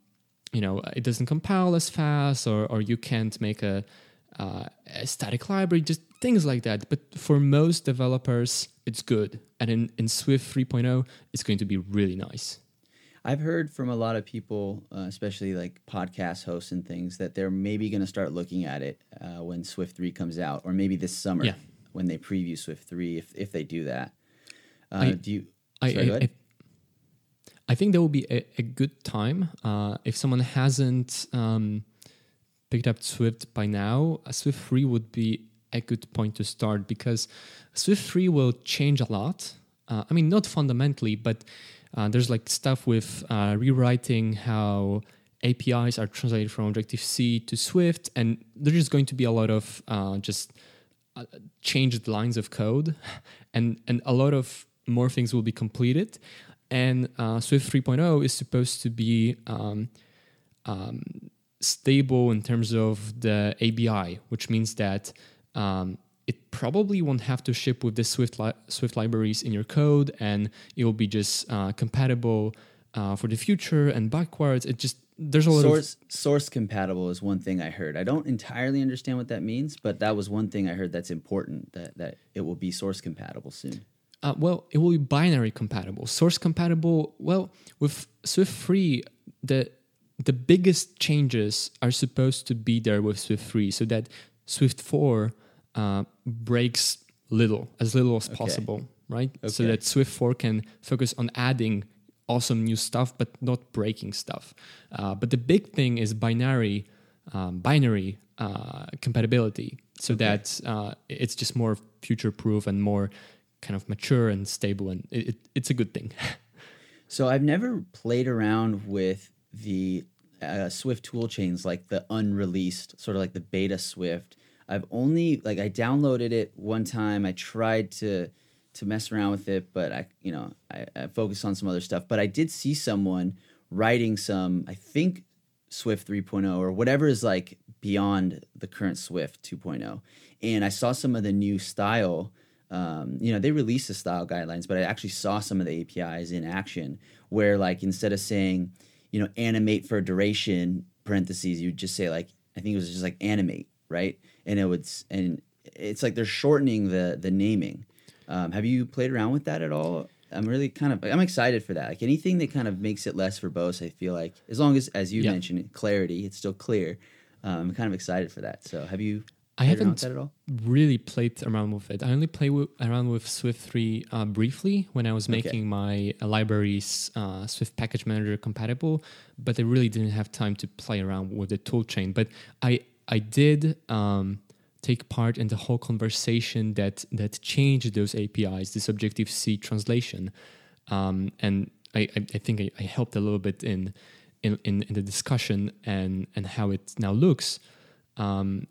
you know it doesn't compile as fast, or or you can't make a, uh, a static library, just things like that. But for most developers, it's good, and in in Swift 3.0, it's going to be really nice. I've heard from a lot of people, uh, especially like podcast hosts and things, that they're maybe going to start looking at it uh, when Swift 3 comes out, or maybe this summer Yeah. When they preview Swift 3, if, if they do that. Uh, I- do you? I, Sorry, I. I, I think that will be a, a good time uh, if someone hasn't um, picked up Swift by now. uh, Swift 3 would be a good point to start because Swift 3 will change a lot. Uh, I mean, not fundamentally, but uh, there's like stuff with uh, rewriting how APIs are translated from Objective C to Swift, and there's just going to be a lot of uh, just uh, changed lines of code, and and a lot of more things will be completed. And uh, Swift 3.0 is supposed to be um, um, stable in terms of the ABI, which means that um, it probably won't have to ship with the Swift li- Swift libraries in your code, and it will be just uh, compatible uh, for the future and backwards. It just there's a lot of Source, source compatible is one thing I heard. I don't entirely understand what that means, but that was one thing I heard that's important that, that it will be source compatible soon. Uh, well, it will be binary compatible, source compatible. Well, with Swift 3, the the biggest changes are supposed to be there with Swift 3, so that Swift 4 uh, breaks little, as little as possible, right? So that Swift 4 can focus on adding awesome new stuff, but not breaking stuff. Uh, but the big thing is binary, um, binary uh, compatibility, so that uh, it's just more future proof and more kind of mature and stable, and it, it, it's a good thing. So I've never played around with the uh, Swift tool chains like the unreleased, sort of like the beta Swift. I've only like I downloaded it one time. I tried to to mess around with it, but I you know I, I focused on some other stuff. But I did see someone writing some I think Swift 3.0 or whatever is like beyond the current Swift 2.0, and I saw some of the new style um, you know, they released the style guidelines, but I actually saw some of the APIs in action where, like, instead of saying, you know, animate for duration parentheses, you'd just say like, I think it was just like animate, right? And it would, and it's like they're shortening the the naming. Um, have you played around with that at all? I'm really kind of I'm excited for that. Like anything that kind of makes it less verbose, I feel like as long as as you mentioned clarity, it's still clear. Um, I'm kind of excited for that. So have you? I played around with haven't that at all. really played around with it. I only played with, around with Swift 3 uh, briefly when I was Okay. making my uh, libraries uh, Swift Package Manager compatible, but I really didn't have time to play around with the toolchain. But I I did um, take part in the whole conversation that that changed those APIs, this Objective C translation. Um, and I, I, think I, helped a little bit in, in, in, in, the discussion and, and how it now looks. Um,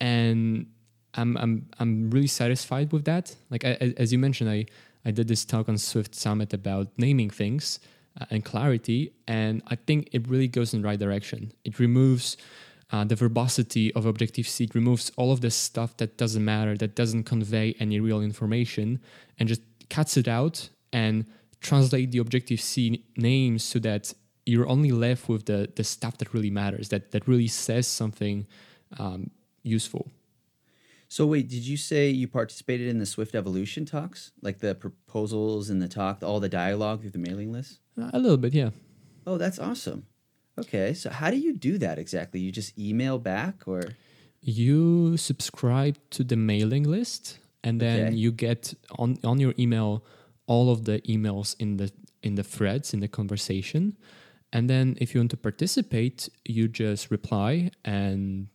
and I'm, I'm, I'm really satisfied with that. Like, I, as you mentioned, I, I did this talk on Swift Summit about naming things uh, and clarity, and I think it really goes in the right direction. It removes uh, the verbosity of Objective C, removes all of the stuff that doesn't matter, that doesn't convey any real information, and just cuts it out and translate the Objective C names so that you're only left with the, the stuff that really matters, that, that really says something um, useful. So wait, did you say you participated in the Swift Evolution talks, like the proposals and the talk, all the dialogue through the mailing list? A little bit, yeah. Oh, that's awesome. Okay, so how do you do that exactly? You just email back, or you subscribe to the mailing list, and then okay. you get on on your email all of the emails in the in the threads in the conversation, and then if you want to participate, you just reply and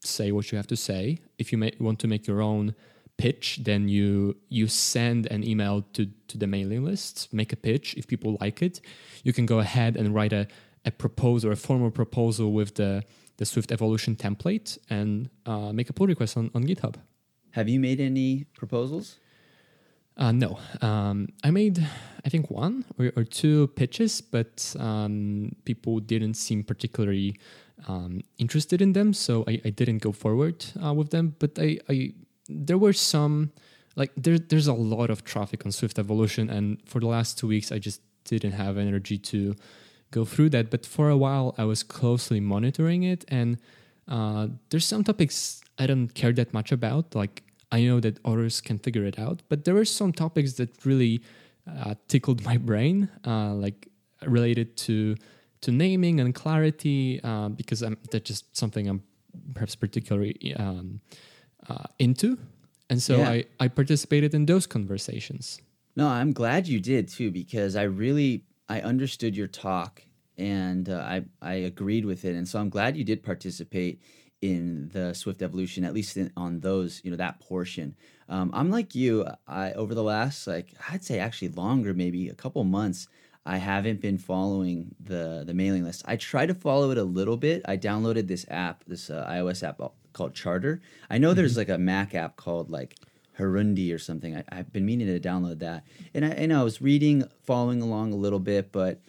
say what you have to say. If you may, want to make your own pitch, then you you send an email to to the mailing list, make a pitch. If people like it, you can go ahead and write a a proposal, a formal proposal with the the Swift Evolution template, and uh, make a pull request on on GitHub. Have you made any proposals? Uh, no, um, I made I think one or, or two pitches, but um, people didn't seem particularly um, interested in them, so I, I didn't go forward uh, with them. But I, I there were some like there, there's a lot of traffic on Swift Evolution, and for the last two weeks, I just didn't have energy to go through that. But for a while, I was closely monitoring it, and uh, there's some topics I don't care that much about. Like I know that others can figure it out, but there were some topics that really uh, tickled my brain, uh, like related to to naming and clarity, uh, because I'm, that's just something I'm perhaps particularly um, uh, into. And so yeah. I, I participated in those conversations. No, I'm glad you did too, because I really I understood your talk and uh, I I agreed with it, and so I'm glad you did participate in the Swift evolution, at least in, on those you know that portion. Um, I'm like you. I over the last like I'd say actually longer, maybe a couple months. I haven't been following the the mailing list. I try to follow it a little bit. I downloaded this app, this uh, iOS app called Charter. I know mm-hmm. there's like a Mac app called like Herundi or something. I, have been meaning to download that, and I, and I was reading, following along a little bit, but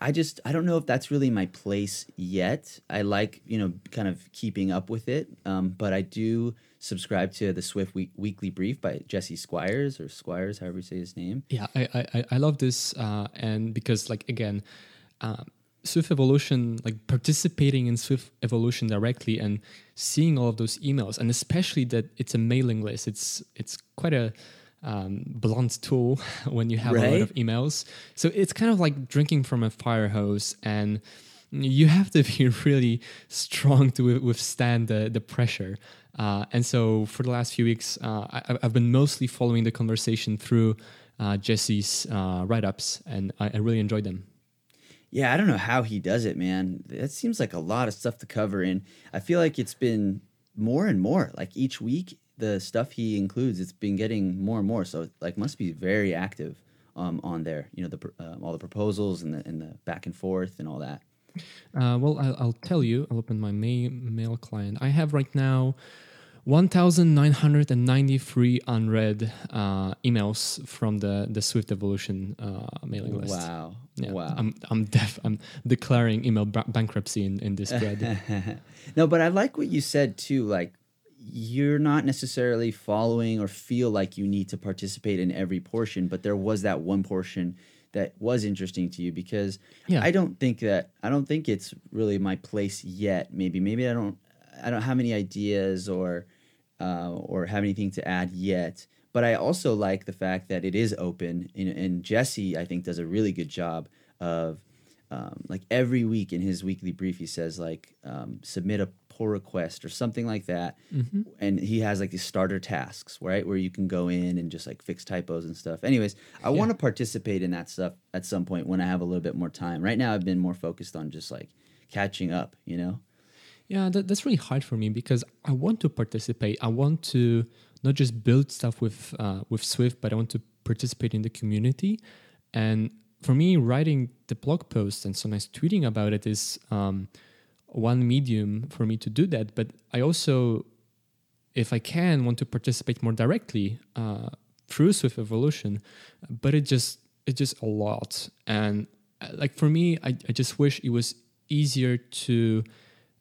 I just I don't know if that's really my place yet. I like you know kind of keeping up with it, um, but I do subscribe to the Swift Week, Weekly Brief by Jesse Squires or Squires, however you say his name. Yeah, I I, I love this, uh, and because like again. Uh, Swift Evolution, like participating in Swift Evolution directly and seeing all of those emails, and especially that it's a mailing list. It's it's quite a um, blunt tool when you have right? a lot of emails. So it's kind of like drinking from a fire hose, and you have to be really strong to withstand the the pressure. Uh, and so for the last few weeks, uh, I, have been mostly following the conversation through uh, Jesse's uh, write ups, and I, I really enjoyed them. Yeah, I don't know how he does it, man. That seems like a lot of stuff to cover, and I feel like it's been more and more. Like each week, the stuff he includes, it's been getting more and more. So like, must be very active um, on there. You know, the uh, all the proposals and the and the back and forth and all that. Uh, well, I'll, I'll, tell you. I'll open my mail client. I have right now 1,993 unread uh, emails from the, the Swift Evolution uh, mailing list. Wow. Yeah, wow. I'm, I'm, def- I'm declaring email b- bankruptcy in, in this thread. no, but I like what you said too. Like, you're not necessarily following or feel like you need to participate in every portion, but there was that one portion that was interesting to you because yeah. I don't think that I don't think it's really my place yet. Maybe maybe I don't I don't have any ideas or uh, or have anything to add yet. But I also like the fact that it is open, and, and Jesse I think does a really good job of um, like every week in his weekly brief he says like um, submit a pull request or something like that, mm-hmm. and he has like these starter tasks right where you can go in and just like fix typos and stuff. Anyways, I yeah. want to participate in that stuff at some point when I have a little bit more time. Right now I've been more focused on just like catching up, you know. Yeah, that, that's really hard for me because I want to participate. I want to not just build stuff with uh, with Swift, but I want to participate in the community. And for me, writing the blog post and sometimes tweeting about it is um, one medium for me to do that. But I also, if I can, want to participate more directly uh, through Swift Evolution. But it just it's just a lot, and uh, like for me, I, I just wish it was easier to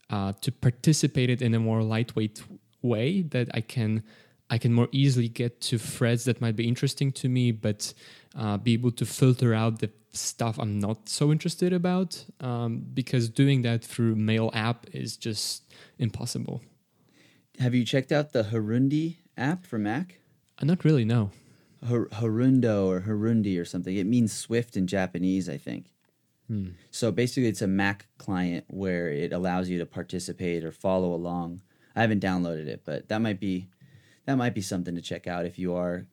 uh, to participate it in a more lightweight way that I can I can more easily get to threads that might be interesting to me, but uh, be able to filter out the stuff I'm not so interested about um, because doing that through Mail app is just impossible. Have you checked out the Harundi app for Mac? Uh, not really, no. Har- Harundo or Harundi or something. It means Swift in Japanese, I think. Hmm. So basically, it's a Mac client where it allows you to participate or follow along. I haven't downloaded it, but that might be that might be something to check out if you are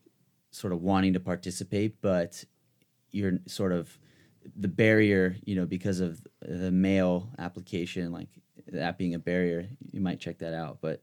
sort of wanting to participate, but you're sort of the barrier, you know, because of the mail application, like that being a barrier, you might check that out. But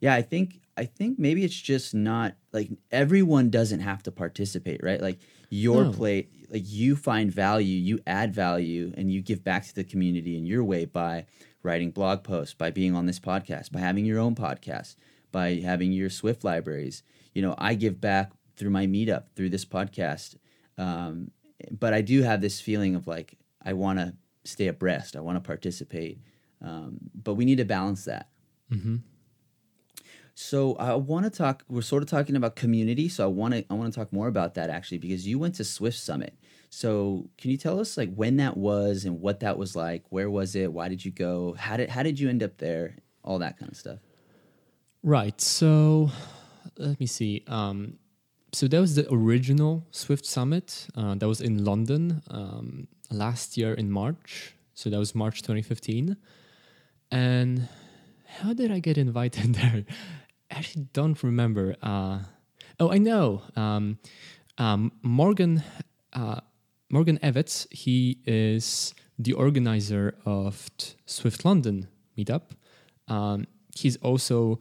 yeah, I think I think maybe it's just not like everyone doesn't have to participate, right? Like your No. play, like you find value, you add value, and you give back to the community in your way by writing blog posts, by being on this podcast, by having your own podcast, by having your Swift libraries. You know, I give back through my meetup, through this podcast. Um, but I do have this feeling of like I want to stay abreast, I want to participate, um, but we need to balance that. hmm So I want to talk. We're sort of talking about community, so I want to I want to talk more about that actually because you went to Swift Summit. So can you tell us like when that was and what that was like? Where was it? Why did you go? How did how did you end up there? All that kind of stuff. Right. So let me see. Um, so that was the original Swift Summit. Uh, that was in London um, last year in March. So that was March 2015. And how did I get invited there? I actually don't remember. Uh, oh, I know. Um, um, Morgan uh, Morgan Evans. He is the organizer of Swift London meetup. Um, he's also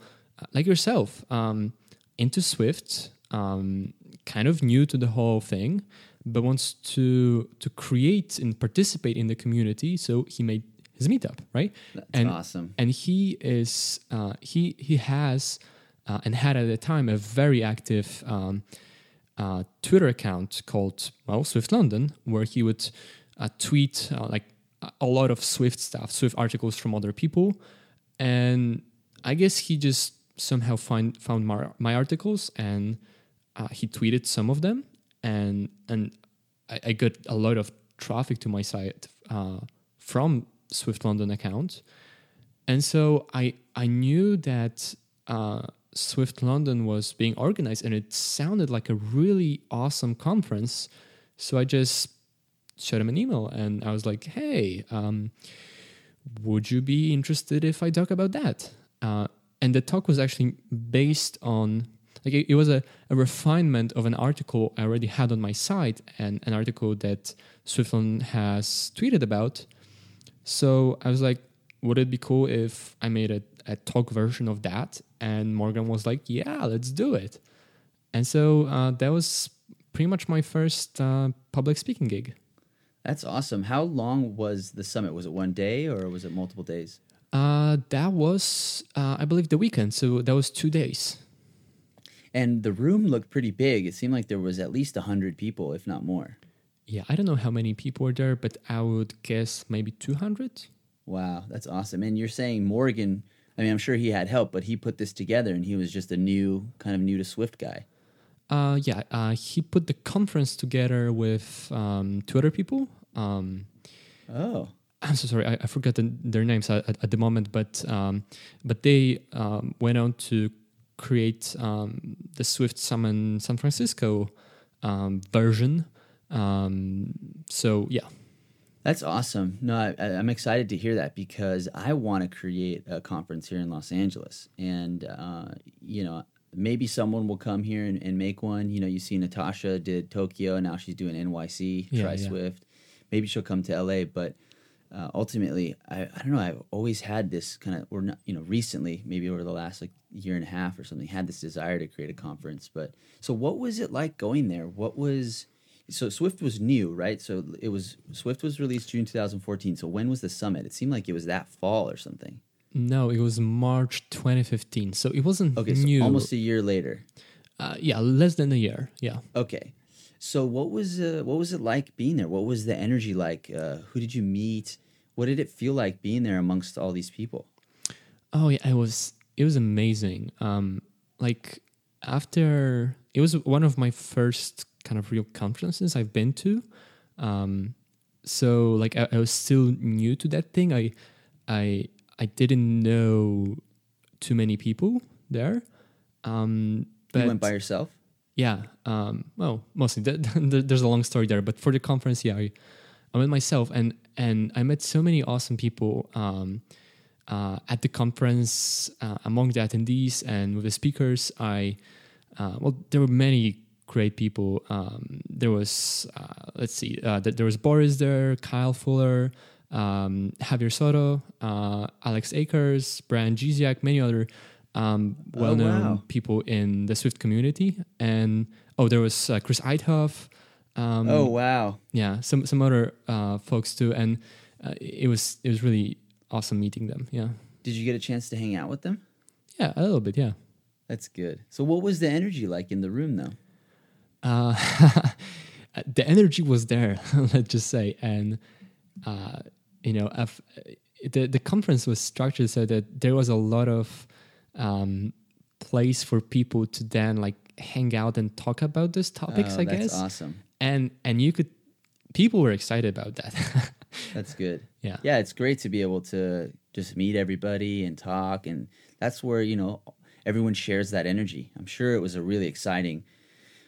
like yourself um, into Swift, um, kind of new to the whole thing, but wants to to create and participate in the community. So he made his meetup, right? That's and awesome. and he is uh, he he has uh, and had at the time a very active um, uh, Twitter account called well Swift London, where he would uh, tweet uh, like a- a lot of Swift stuff, Swift articles from other people, and I guess he just somehow find found my, my articles and uh, he tweeted some of them, and and I, I got a lot of traffic to my site uh, from Swift London account, and so I I knew that uh, Swift London was being organized, and it sounded like a really awesome conference. So I just shot him an email, and I was like, "Hey, um, would you be interested if I talk about that?" And the talk was actually based on like it, it was a, a refinement of an article I already had on my site and an article that Swift London has tweeted about. So I was like, would it be cool if I made a, a talk version of that? And Morgan was like, yeah, let's do it. And so uh, that was pretty much my first uh, public speaking gig. That's awesome. How long was the summit? Was it one day or was it multiple days? Uh, that was, uh, I believe, the weekend. So that was two days. And the room looked pretty big. It seemed like there was at least 100 people, if not more. Yeah, I don't know how many people were there, but I would guess maybe 200. Wow, that's awesome. And you're saying Morgan, I mean, I'm sure he had help, but he put this together and he was just a new, kind of new to Swift guy. Uh, yeah, uh, he put the conference together with um, two other people. Um, Oh, I'm so sorry, I, I forgot the, their names at, at, the moment, but um, but they um, went on to create um, the Swift Summit San Francisco um, version. Um, so yeah, that's awesome. No, I, I'm excited to hear that because I want to create a conference here in Los Angeles. And, uh, you know, maybe someone will come here and, and make one. You know, you see Natasha did Tokyo, now she's doing NYC, Yeah, Try yeah. Swift. Maybe she'll come to LA, but uh, ultimately, I, I don't know. I've always had this kind of, or not, you know, recently, maybe over the last like year and a half or something, had this desire to create a conference. But so, what was it like going there? What was so Swift was new, right? So it was Swift was released June 2014. So when was the summit? It seemed like it was that fall or something. No, it was March 2015. So it wasn't Okay, so new. almost a year later. uh, yeah, less than a year. Yeah. Okay. So what was uh, what was it like being there? What was the energy like? Uh, who did you meet? What did it feel like being there amongst all these people? Oh yeah, it was it was amazing. Um, like after it was one of my first kind of real conferences I've been to. Um, so like I, I was still new to that thing. I I I didn't know too many people there. Um, but you went by yourself. Yeah, um, well, mostly th- th- there's a long story there, but for the conference, yeah, I, I went myself, and and I met so many awesome people um, uh, at the conference uh, among the attendees and with the speakers. I uh, well, there were many great people. Um, there was uh, let's see, uh, th- there was Boris there, Kyle Fuller, um, Javier Soto, uh, Alex Akers, Brian Gesiak, many other um, Oh, well-known wow. people in the Swift community, and oh, there was uh, Chris Eidhof. Um, oh wow! yeah, some some other uh, folks too, and uh, it was it was really awesome meeting them. Yeah, Did you get a chance to hang out with them? yeah, a little bit. Yeah. That's good. So what was the energy like in the room though? uh, the energy was there, let's just say, and uh, you know, if, the the conference was structured so that there was a lot of um, place for people to then like hang out and talk about those topics. Oh, I that's guess, awesome. and and you could people were excited about that. That's good. yeah, Yeah, it's great to be able to just meet everybody and talk, and that's where you know everyone shares that energy. I'm sure it was a really exciting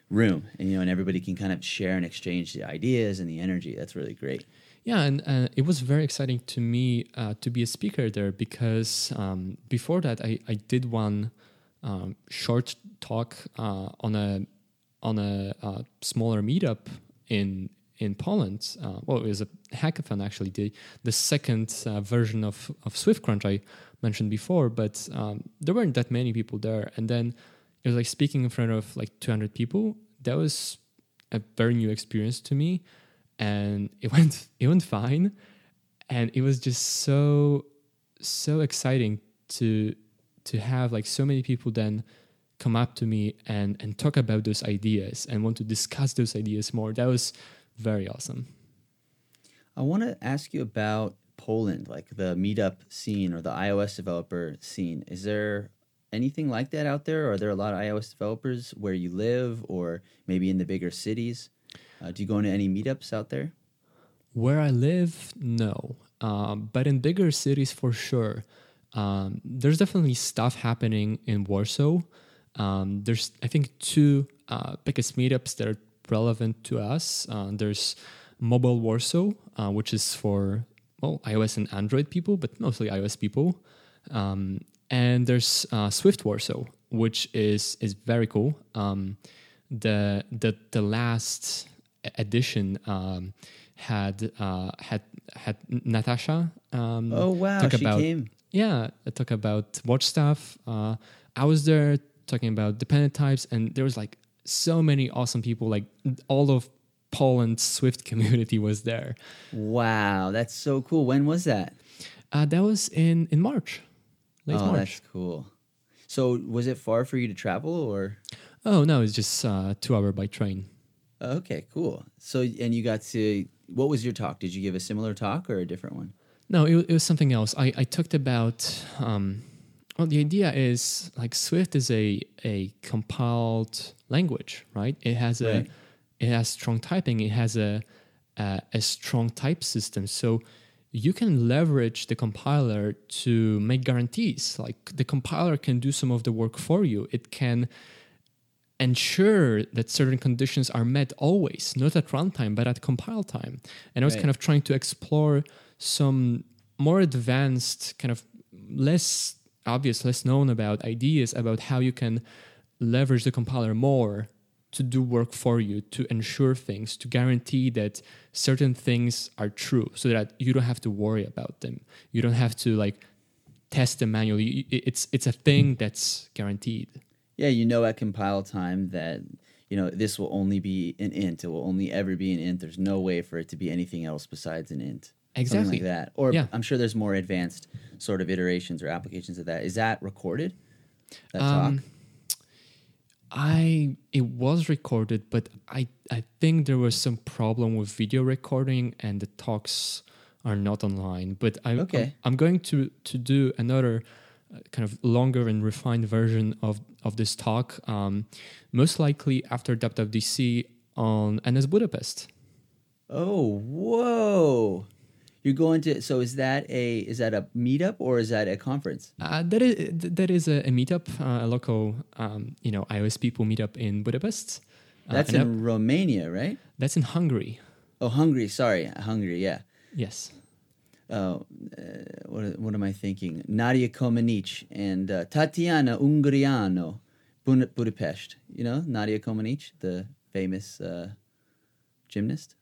room, and you know, and everybody can kind of share and exchange the ideas and the energy. That's really great. Yeah, and uh, it was very exciting to me uh, to be a speaker there because um, before that I, I did one um, short talk uh, on a on a uh, smaller meetup in in Poland. Uh, well, it was a hackathon actually, the the second uh, version of of SwiftCrunch I mentioned before, but um, there weren't that many people there. And then it was like speaking in front of like 200 people. That was a very new experience to me and it went it went fine and it was just so so exciting to to have like so many people then come up to me and and talk about those ideas and want to discuss those ideas more that was very awesome I want to ask you about Poland, like the meetup scene or the iOS developer scene. Is there anything like that out there? Are there a lot of iOS developers where you live, or maybe in the bigger cities? Uh, do you go into any meetups out there? Where I live, no. Um, but in bigger cities, for sure. Um, there's definitely stuff happening in Warsaw. Um, there's, I think, two uh, biggest meetups that are relevant to us. Uh, there's Mobile Warsaw, uh, which is for well iOS and Android people, but mostly iOS people. Um, and there's uh, Swift Warsaw, which is is very cool. Um, the the the last edition um, had uh, had had Natasha. Um, Oh wow, talk she about came. yeah, I talk about watch stuff. Uh, I was there talking about dependent types, and there was like so many awesome people. Like all of Poland's Swift community was there. Wow, that's so cool. When was that? Uh, that was in in March, late oh, March. that's cool. So was it far for you to travel, or? Oh no, it's just uh, two hour by train. Okay, cool. So and you got to. What was your talk? Did you give a similar talk or a different one? No, it, it was something else. I, I talked about. Um, well, the idea is like Swift is a a compiled language, right? It has a Right. it has strong typing. It has a a, a strong type system. So you can leverage the compiler to make guarantees. Like the compiler can do some of the work for you. It can ensure that certain conditions are met always, not at runtime, but at compile time. And I was Right. kind of trying to explore some more advanced, kind of less obvious, less known about ideas about how you can leverage the compiler more to do work for you, to ensure things, to guarantee that certain things are true, so that you don't have to worry about them. You don't have to like test them manually. It's it's a thing that's guaranteed. Yeah, you know at compile time that you know this will only be an int. It will only ever be an int. There's no way for it to be anything else besides an int. Exactly. like that. Or Yeah. I'm sure there's more advanced sort of iterations or applications of that. Is that recorded? That Um, talk? I it was recorded, but I I think there was some problem with video recording and the talks are not online. But I, Okay. I'm, I'm going to to do another kind of longer and refined version of of this talk, um, most likely after WWDC on NS Budapest. Oh, whoa. You're going to so is that a is that a meetup or is that a conference? Uh, that is that is a, a meetup, uh, a local um, you know iOS people meetup in Budapest. Uh, That's in Romania, right? that's in Hungary. Oh, Hungary. Sorry, Hungary. Yeah. Yes. Oh, uh, what, what am I thinking? Nadia Comaneci and uh, Tatiana Ungriano, Budapest. You know Nadia Comaneci, the famous uh, gymnast.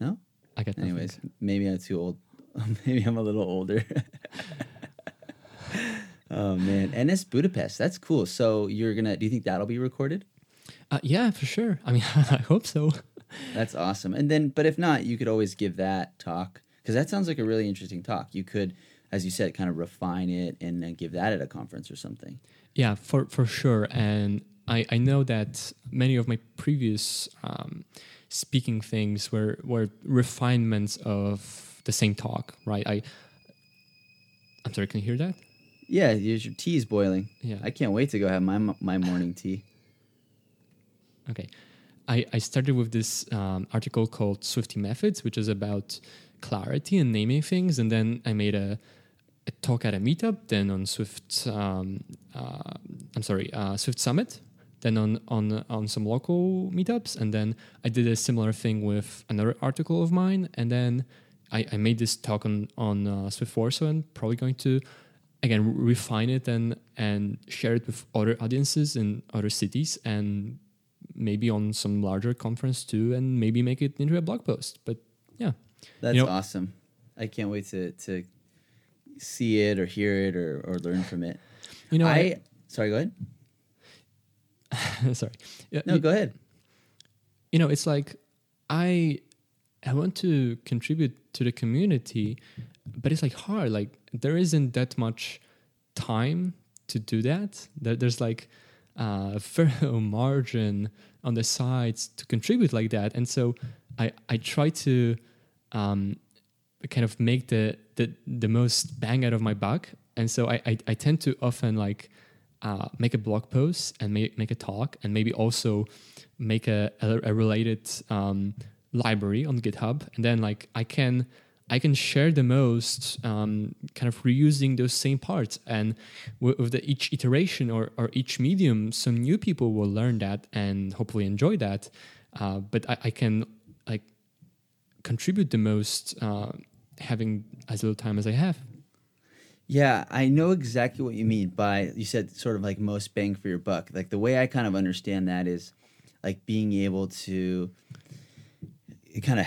No. I got nothing. Anyways, maybe I'm too old. maybe I'm a little older. oh man, and NS Budapest. That's cool. So you're gonna? Do you think that'll be recorded? Uh, yeah, for sure. I mean, I hope so. That's awesome. And then, but if not, you could always give that talk because that sounds like a really interesting talk. You could, as you said, kind of refine it and then give that at a conference or something. Yeah, for for sure. And I I know that many of my previous um, speaking things were were refinements of the same talk, right? I I'm sorry, can you hear that? Yeah, your your tea is boiling. Yeah. I can't wait to go have my my morning tea. Okay. I, I started with this um, article called Swifty Methods, which is about clarity and naming things. And then I made a, a talk at a meetup, then on Swift, um, uh, I'm sorry, uh, Swift Summit, then on, on, on some local meetups. And then I did a similar thing with another article of mine. And then I, I made this talk on, on uh, Swift Warsaw and probably going to, again, refine it and, and share it with other audiences in other cities and maybe on some larger conference too, and maybe make it into a blog post. But That's You know- awesome. I can't wait to to see it or hear it or, or learn from it. you know, I sorry. Go ahead. Sorry, No, you, go ahead. you know, it's like I I want to contribute to the community, but it's like hard. Like there isn't that much time to do that. There, there's like uh, very low margin on the sides to contribute like that, and so I I try to um, kind of make the, the the most bang out of my buck, and so I I, I tend to often like uh, make a blog post and make make a talk, and maybe also make a a, a related um, library on GitHub, and then like I can I can share the most, um, kind of reusing those same parts, and with, with the, each iteration or, or each medium, some new people will learn that and hopefully enjoy that. Uh, but I, I can like contribute the most, uh, having as little time as I have. Yeah, I know exactly what you mean by you said sort of like most bang for your buck. Like the way I kind of understand that is like being able to kind of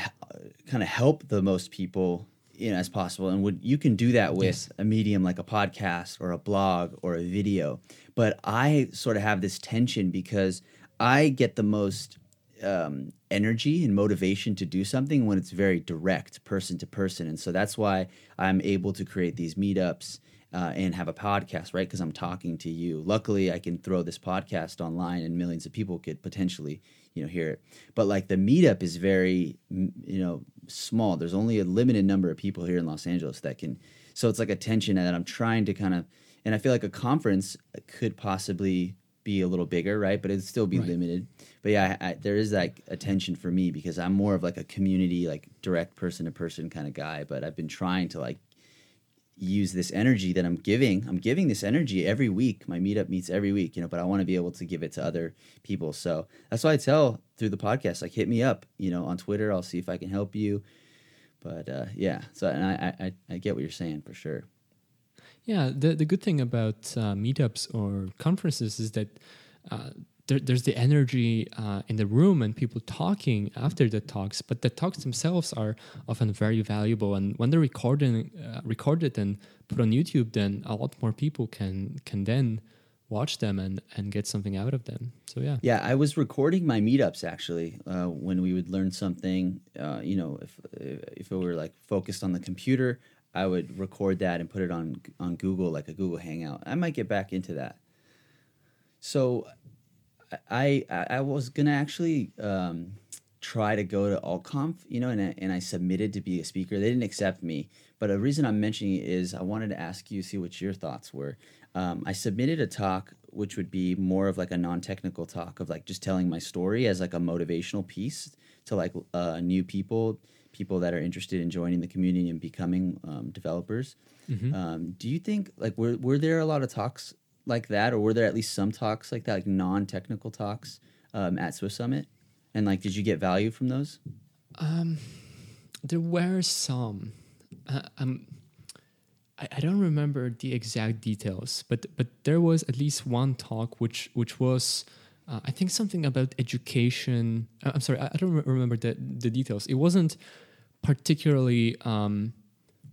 kind of help the most people you know as possible and would you can do that with Yes. a medium like a podcast or a blog or a video but i sort of have this tension because i get the most um, energy and motivation to do something when it's very direct person to person. And so that's why i'm able to create these meetups uh, and have a podcast right? Because i'm talking to you. Luckily i can throw this podcast online and millions of people could potentially you know hear it. But like the meetup is very you know small. There's only a limited number of people here in los angeles that can so it's like a tension that i'm trying to kind of and i feel like a conference could possibly be a little bigger right but it'd still be Right. limited but yeah I, I, there is like a tension for me because i'm more of like a community like direct person to person kind of guy but i've been trying to like use this energy that I'm giving. I'm giving this energy every week. My meetup meets every week, you know, but I want to be able to give it to other people. So that's why I tell through the podcast, like hit me up, you know, on Twitter. I'll see if I can help you. But uh, yeah, so and I, I I get what you're saying for sure. Yeah, the the good thing about uh, meetups or conferences is that uh, there, there's the energy uh, in the room and people talking after the talks, but the talks themselves are often very valuable. And when they're recorded, uh, recorded and put on YouTube, then a lot more people can can then watch them and and get something out of them. So yeah, Yeah, I was recording my meetups actually uh, when we would learn something. Uh, you know, if if it were like focused on the computer, I would record that and put it on on Google like a Google Hangout. I might get back into that. So, I I, I was gonna actually um, try to go to AltConf, you know, and I, and I submitted to be a speaker. They didn't accept me, but the reason I'm mentioning it is I wanted to ask you, see what your thoughts were. Um, I submitted a talk which would be more of like a non-technical talk of like just telling my story as like a motivational piece to like uh, new people, people that are interested in joining the community and becoming um, developers. Um, do you think like were were there a lot of talks like that, or were there at least some talks like that, like non-technical talks um, at Swift Summit? And like, did you get value from those? there were some. Uh, um, I, I don't remember the exact details, but but there was at least one talk which which was. Uh, I think something about education. uh, I'm sorry, I, I don't re- remember the, the details. It wasn't particularly um,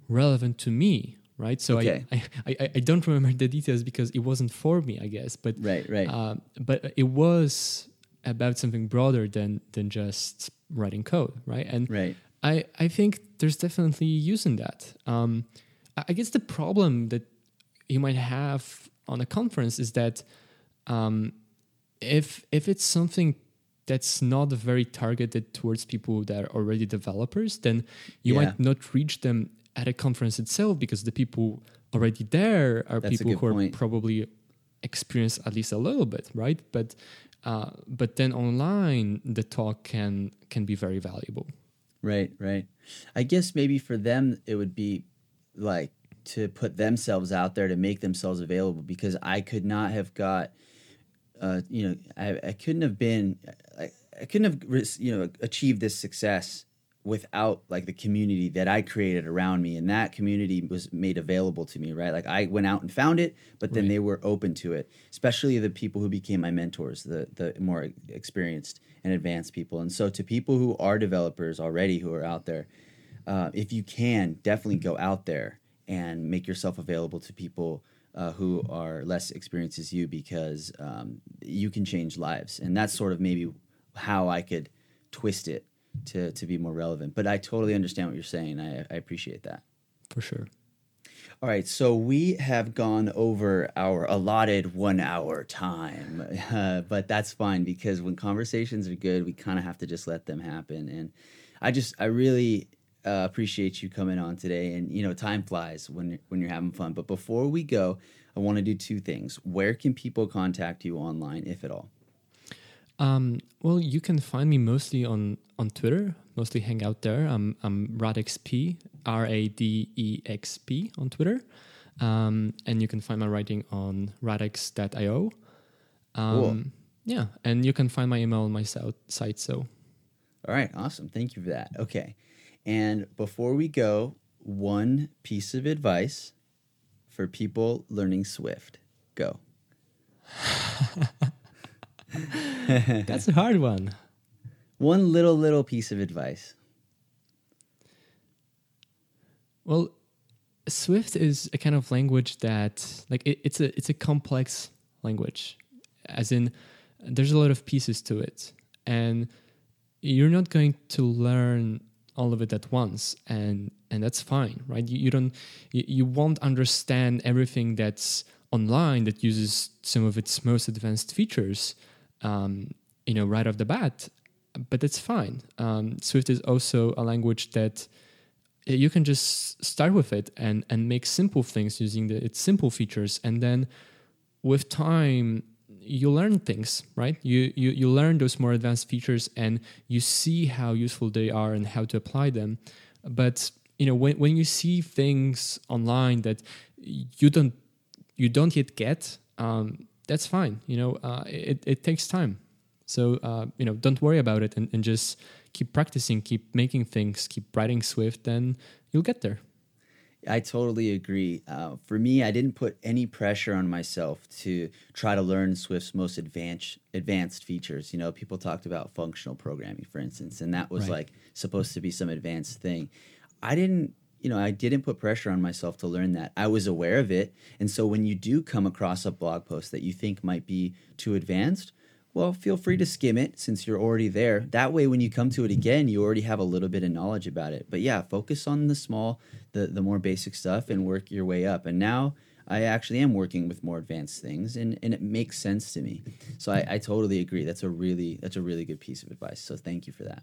relevant to me, right? So Okay. I, I, I, I don't remember the details because it wasn't for me, I guess. But Right, right. uh, but it was about something broader than than just writing code, right? And Right. I I think there's definitely use in that. Um, I I guess the problem that you might have on a conference is that um, if if it's something that's not very targeted towards people that are already developers, then you Yeah. might not reach them at a conference itself because the people already there are That's people who are point. probably experienced at least a little bit, right? But uh, but then online, the talk can can be very valuable. Right, right. I guess maybe for them it would be like to put themselves out there to make themselves available because I could not have got, uh, you know, I, I couldn't have been, I, I couldn't have, you know, achieved this success without like the community that I created around me, and that community was made available to me. Right, like I went out and found it, but then Right. they were open to it. Especially the people who became my mentors, the the more experienced and advanced people. And so, to people who are developers already who are out there, uh, if you can, definitely go out there and make yourself available to people uh, who are less experienced as you, because um, you can change lives. And that's sort of maybe how I could twist it to to be more relevant. But I totally understand what you're saying. I, I appreciate that. For sure. All right, so we have gone over our allotted one hour time, uh, but that's fine because when conversations are good, we kind of have to just let them happen. And I just, I really uh, appreciate you coming on today. And you know, time flies when you're, when you're having fun. But before we go, I want to do two things. Where can people contact you online, if at all? Um, well, you can find me mostly on on Twitter. Mostly hang out there. I'm I'm RadexP, R A D E X P on Twitter, um, and you can find my writing on radex.io. Um, Cool. Yeah, and you can find my email on my site. So All right, awesome. Thank you for that. Okay. And before we go, one piece of advice for people learning Swift. Go. that's a hard one. One little, little piece of advice. Well, Swift is a kind of language that like it, it's a it's a complex language, as in there's a lot of pieces to it, and you're not going to learn all of it at once, and and that's fine, right? You, you don't you, you won't understand everything that's online that uses some of its most advanced features, um, you know, right off the bat, but that's fine. Um, Swift is also a language that you can just start with it and and make simple things using the, its simple features and then with time you learn things right? You, you you learn those more advanced features and you see how useful they are and how to apply them. But you know when, when you see things online that you don't you don't yet get um, that's fine you know uh, it, it takes time. So uh, you know don't worry about it and, and just keep practicing keep making things keep writing swift and you'll get there I totally agree. Uh, for me, I didn't put any pressure on myself to try to learn Swift's most advanced advanced features. You know, people talked about functional programming, for instance, and that was Right. like supposed to be some advanced thing. I didn't, you know, I didn't put pressure on myself to learn that. I was aware of it, and so when you do come across a blog post that you think might be too advanced, well, feel free to skim it since you're already there. That way, when you come to it again, you already have a little bit of knowledge about it. But yeah, focus on the small, the the more basic stuff, and work your way up. And now I actually am working with more advanced things, and, and it makes sense to me. So I, I totally agree. That's a really that's a really good piece of advice. So thank you for that.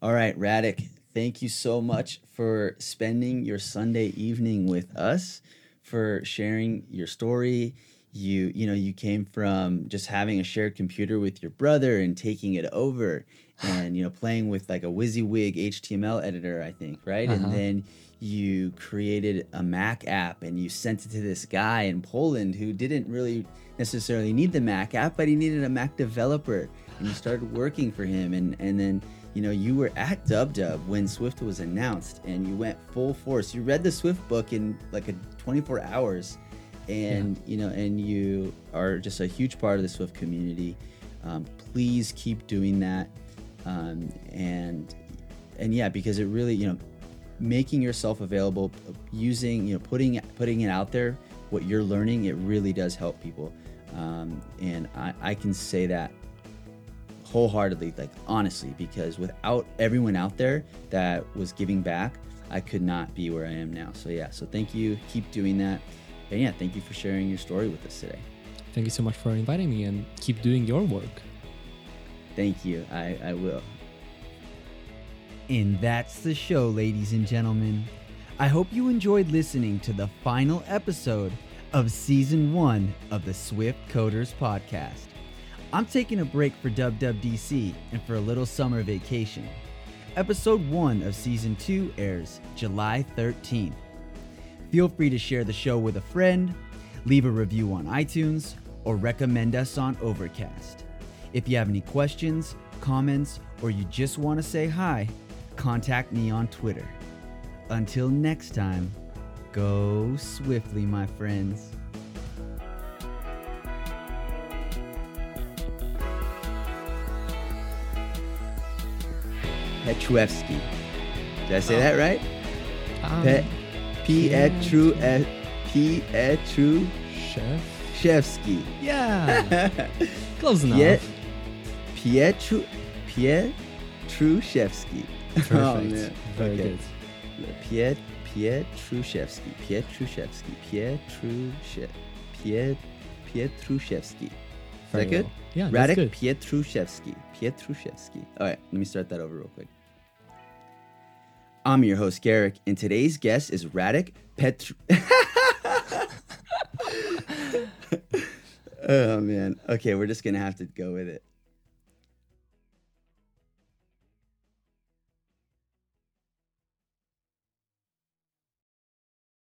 All right, Radek, thank you so much for spending your Sunday evening with us, for sharing your story. You, you know, you came from just having a shared computer with your brother and taking it over and, you know, playing with like a WYSIWYG HTML editor, I think, right? Uh-huh. And then you created a Mac app and you sent it to this guy in Poland who didn't really necessarily need the Mac app, but he needed a Mac developer. And you started working for him. And, and then, you know, you were at DubDub when Swift was announced and you went full force. You read the Swift book in like a 24 hours. And, you know, and you are just a huge part of the Swift community. Um, please keep doing that. Um, and, and yeah, because it really, you know, making yourself available using you know putting putting it out there what you're learning it really does help people. Um, and I, I can say that wholeheartedly like honestly because without everyone out there that was giving back i could not be where i am now. So yeah so thank you. Keep doing that and yeah thank you for sharing your story with us today Thank you so much for inviting me and keep doing your work. thank you i, I will And that's the show, ladies and gentlemen. I hope you enjoyed listening to the final episode of season one of the Swift Coders podcast. I'm taking a break for WWDC and for a little summer vacation. Episode one of season two airs July 13th. Feel free to share the show with a friend, leave a review on iTunes, or recommend us on Overcast. If you have any questions, comments, or you just want to say hi, contact me on Twitter. Until next time, go swiftly, my friends. petruevsky did i say that right Um, Pet Pietru Pietrushevsky. chef. Yeah, close enough. Piet Pietru Pietrushevsky. Perfect. Oh, man. Very Okay. good. Piet Pietrushevsky. Pietrushevsky. Pietrushevsky. Piet Pietrushevsky. Is Very that good? Yeah, that's Radek good. Pietrushevsky. Pietrushevsky. All right, let me start that over real quick. I'm your host, Garric, and today's guest is Radek Petru. oh, man. Okay, we're just going to have to go with it.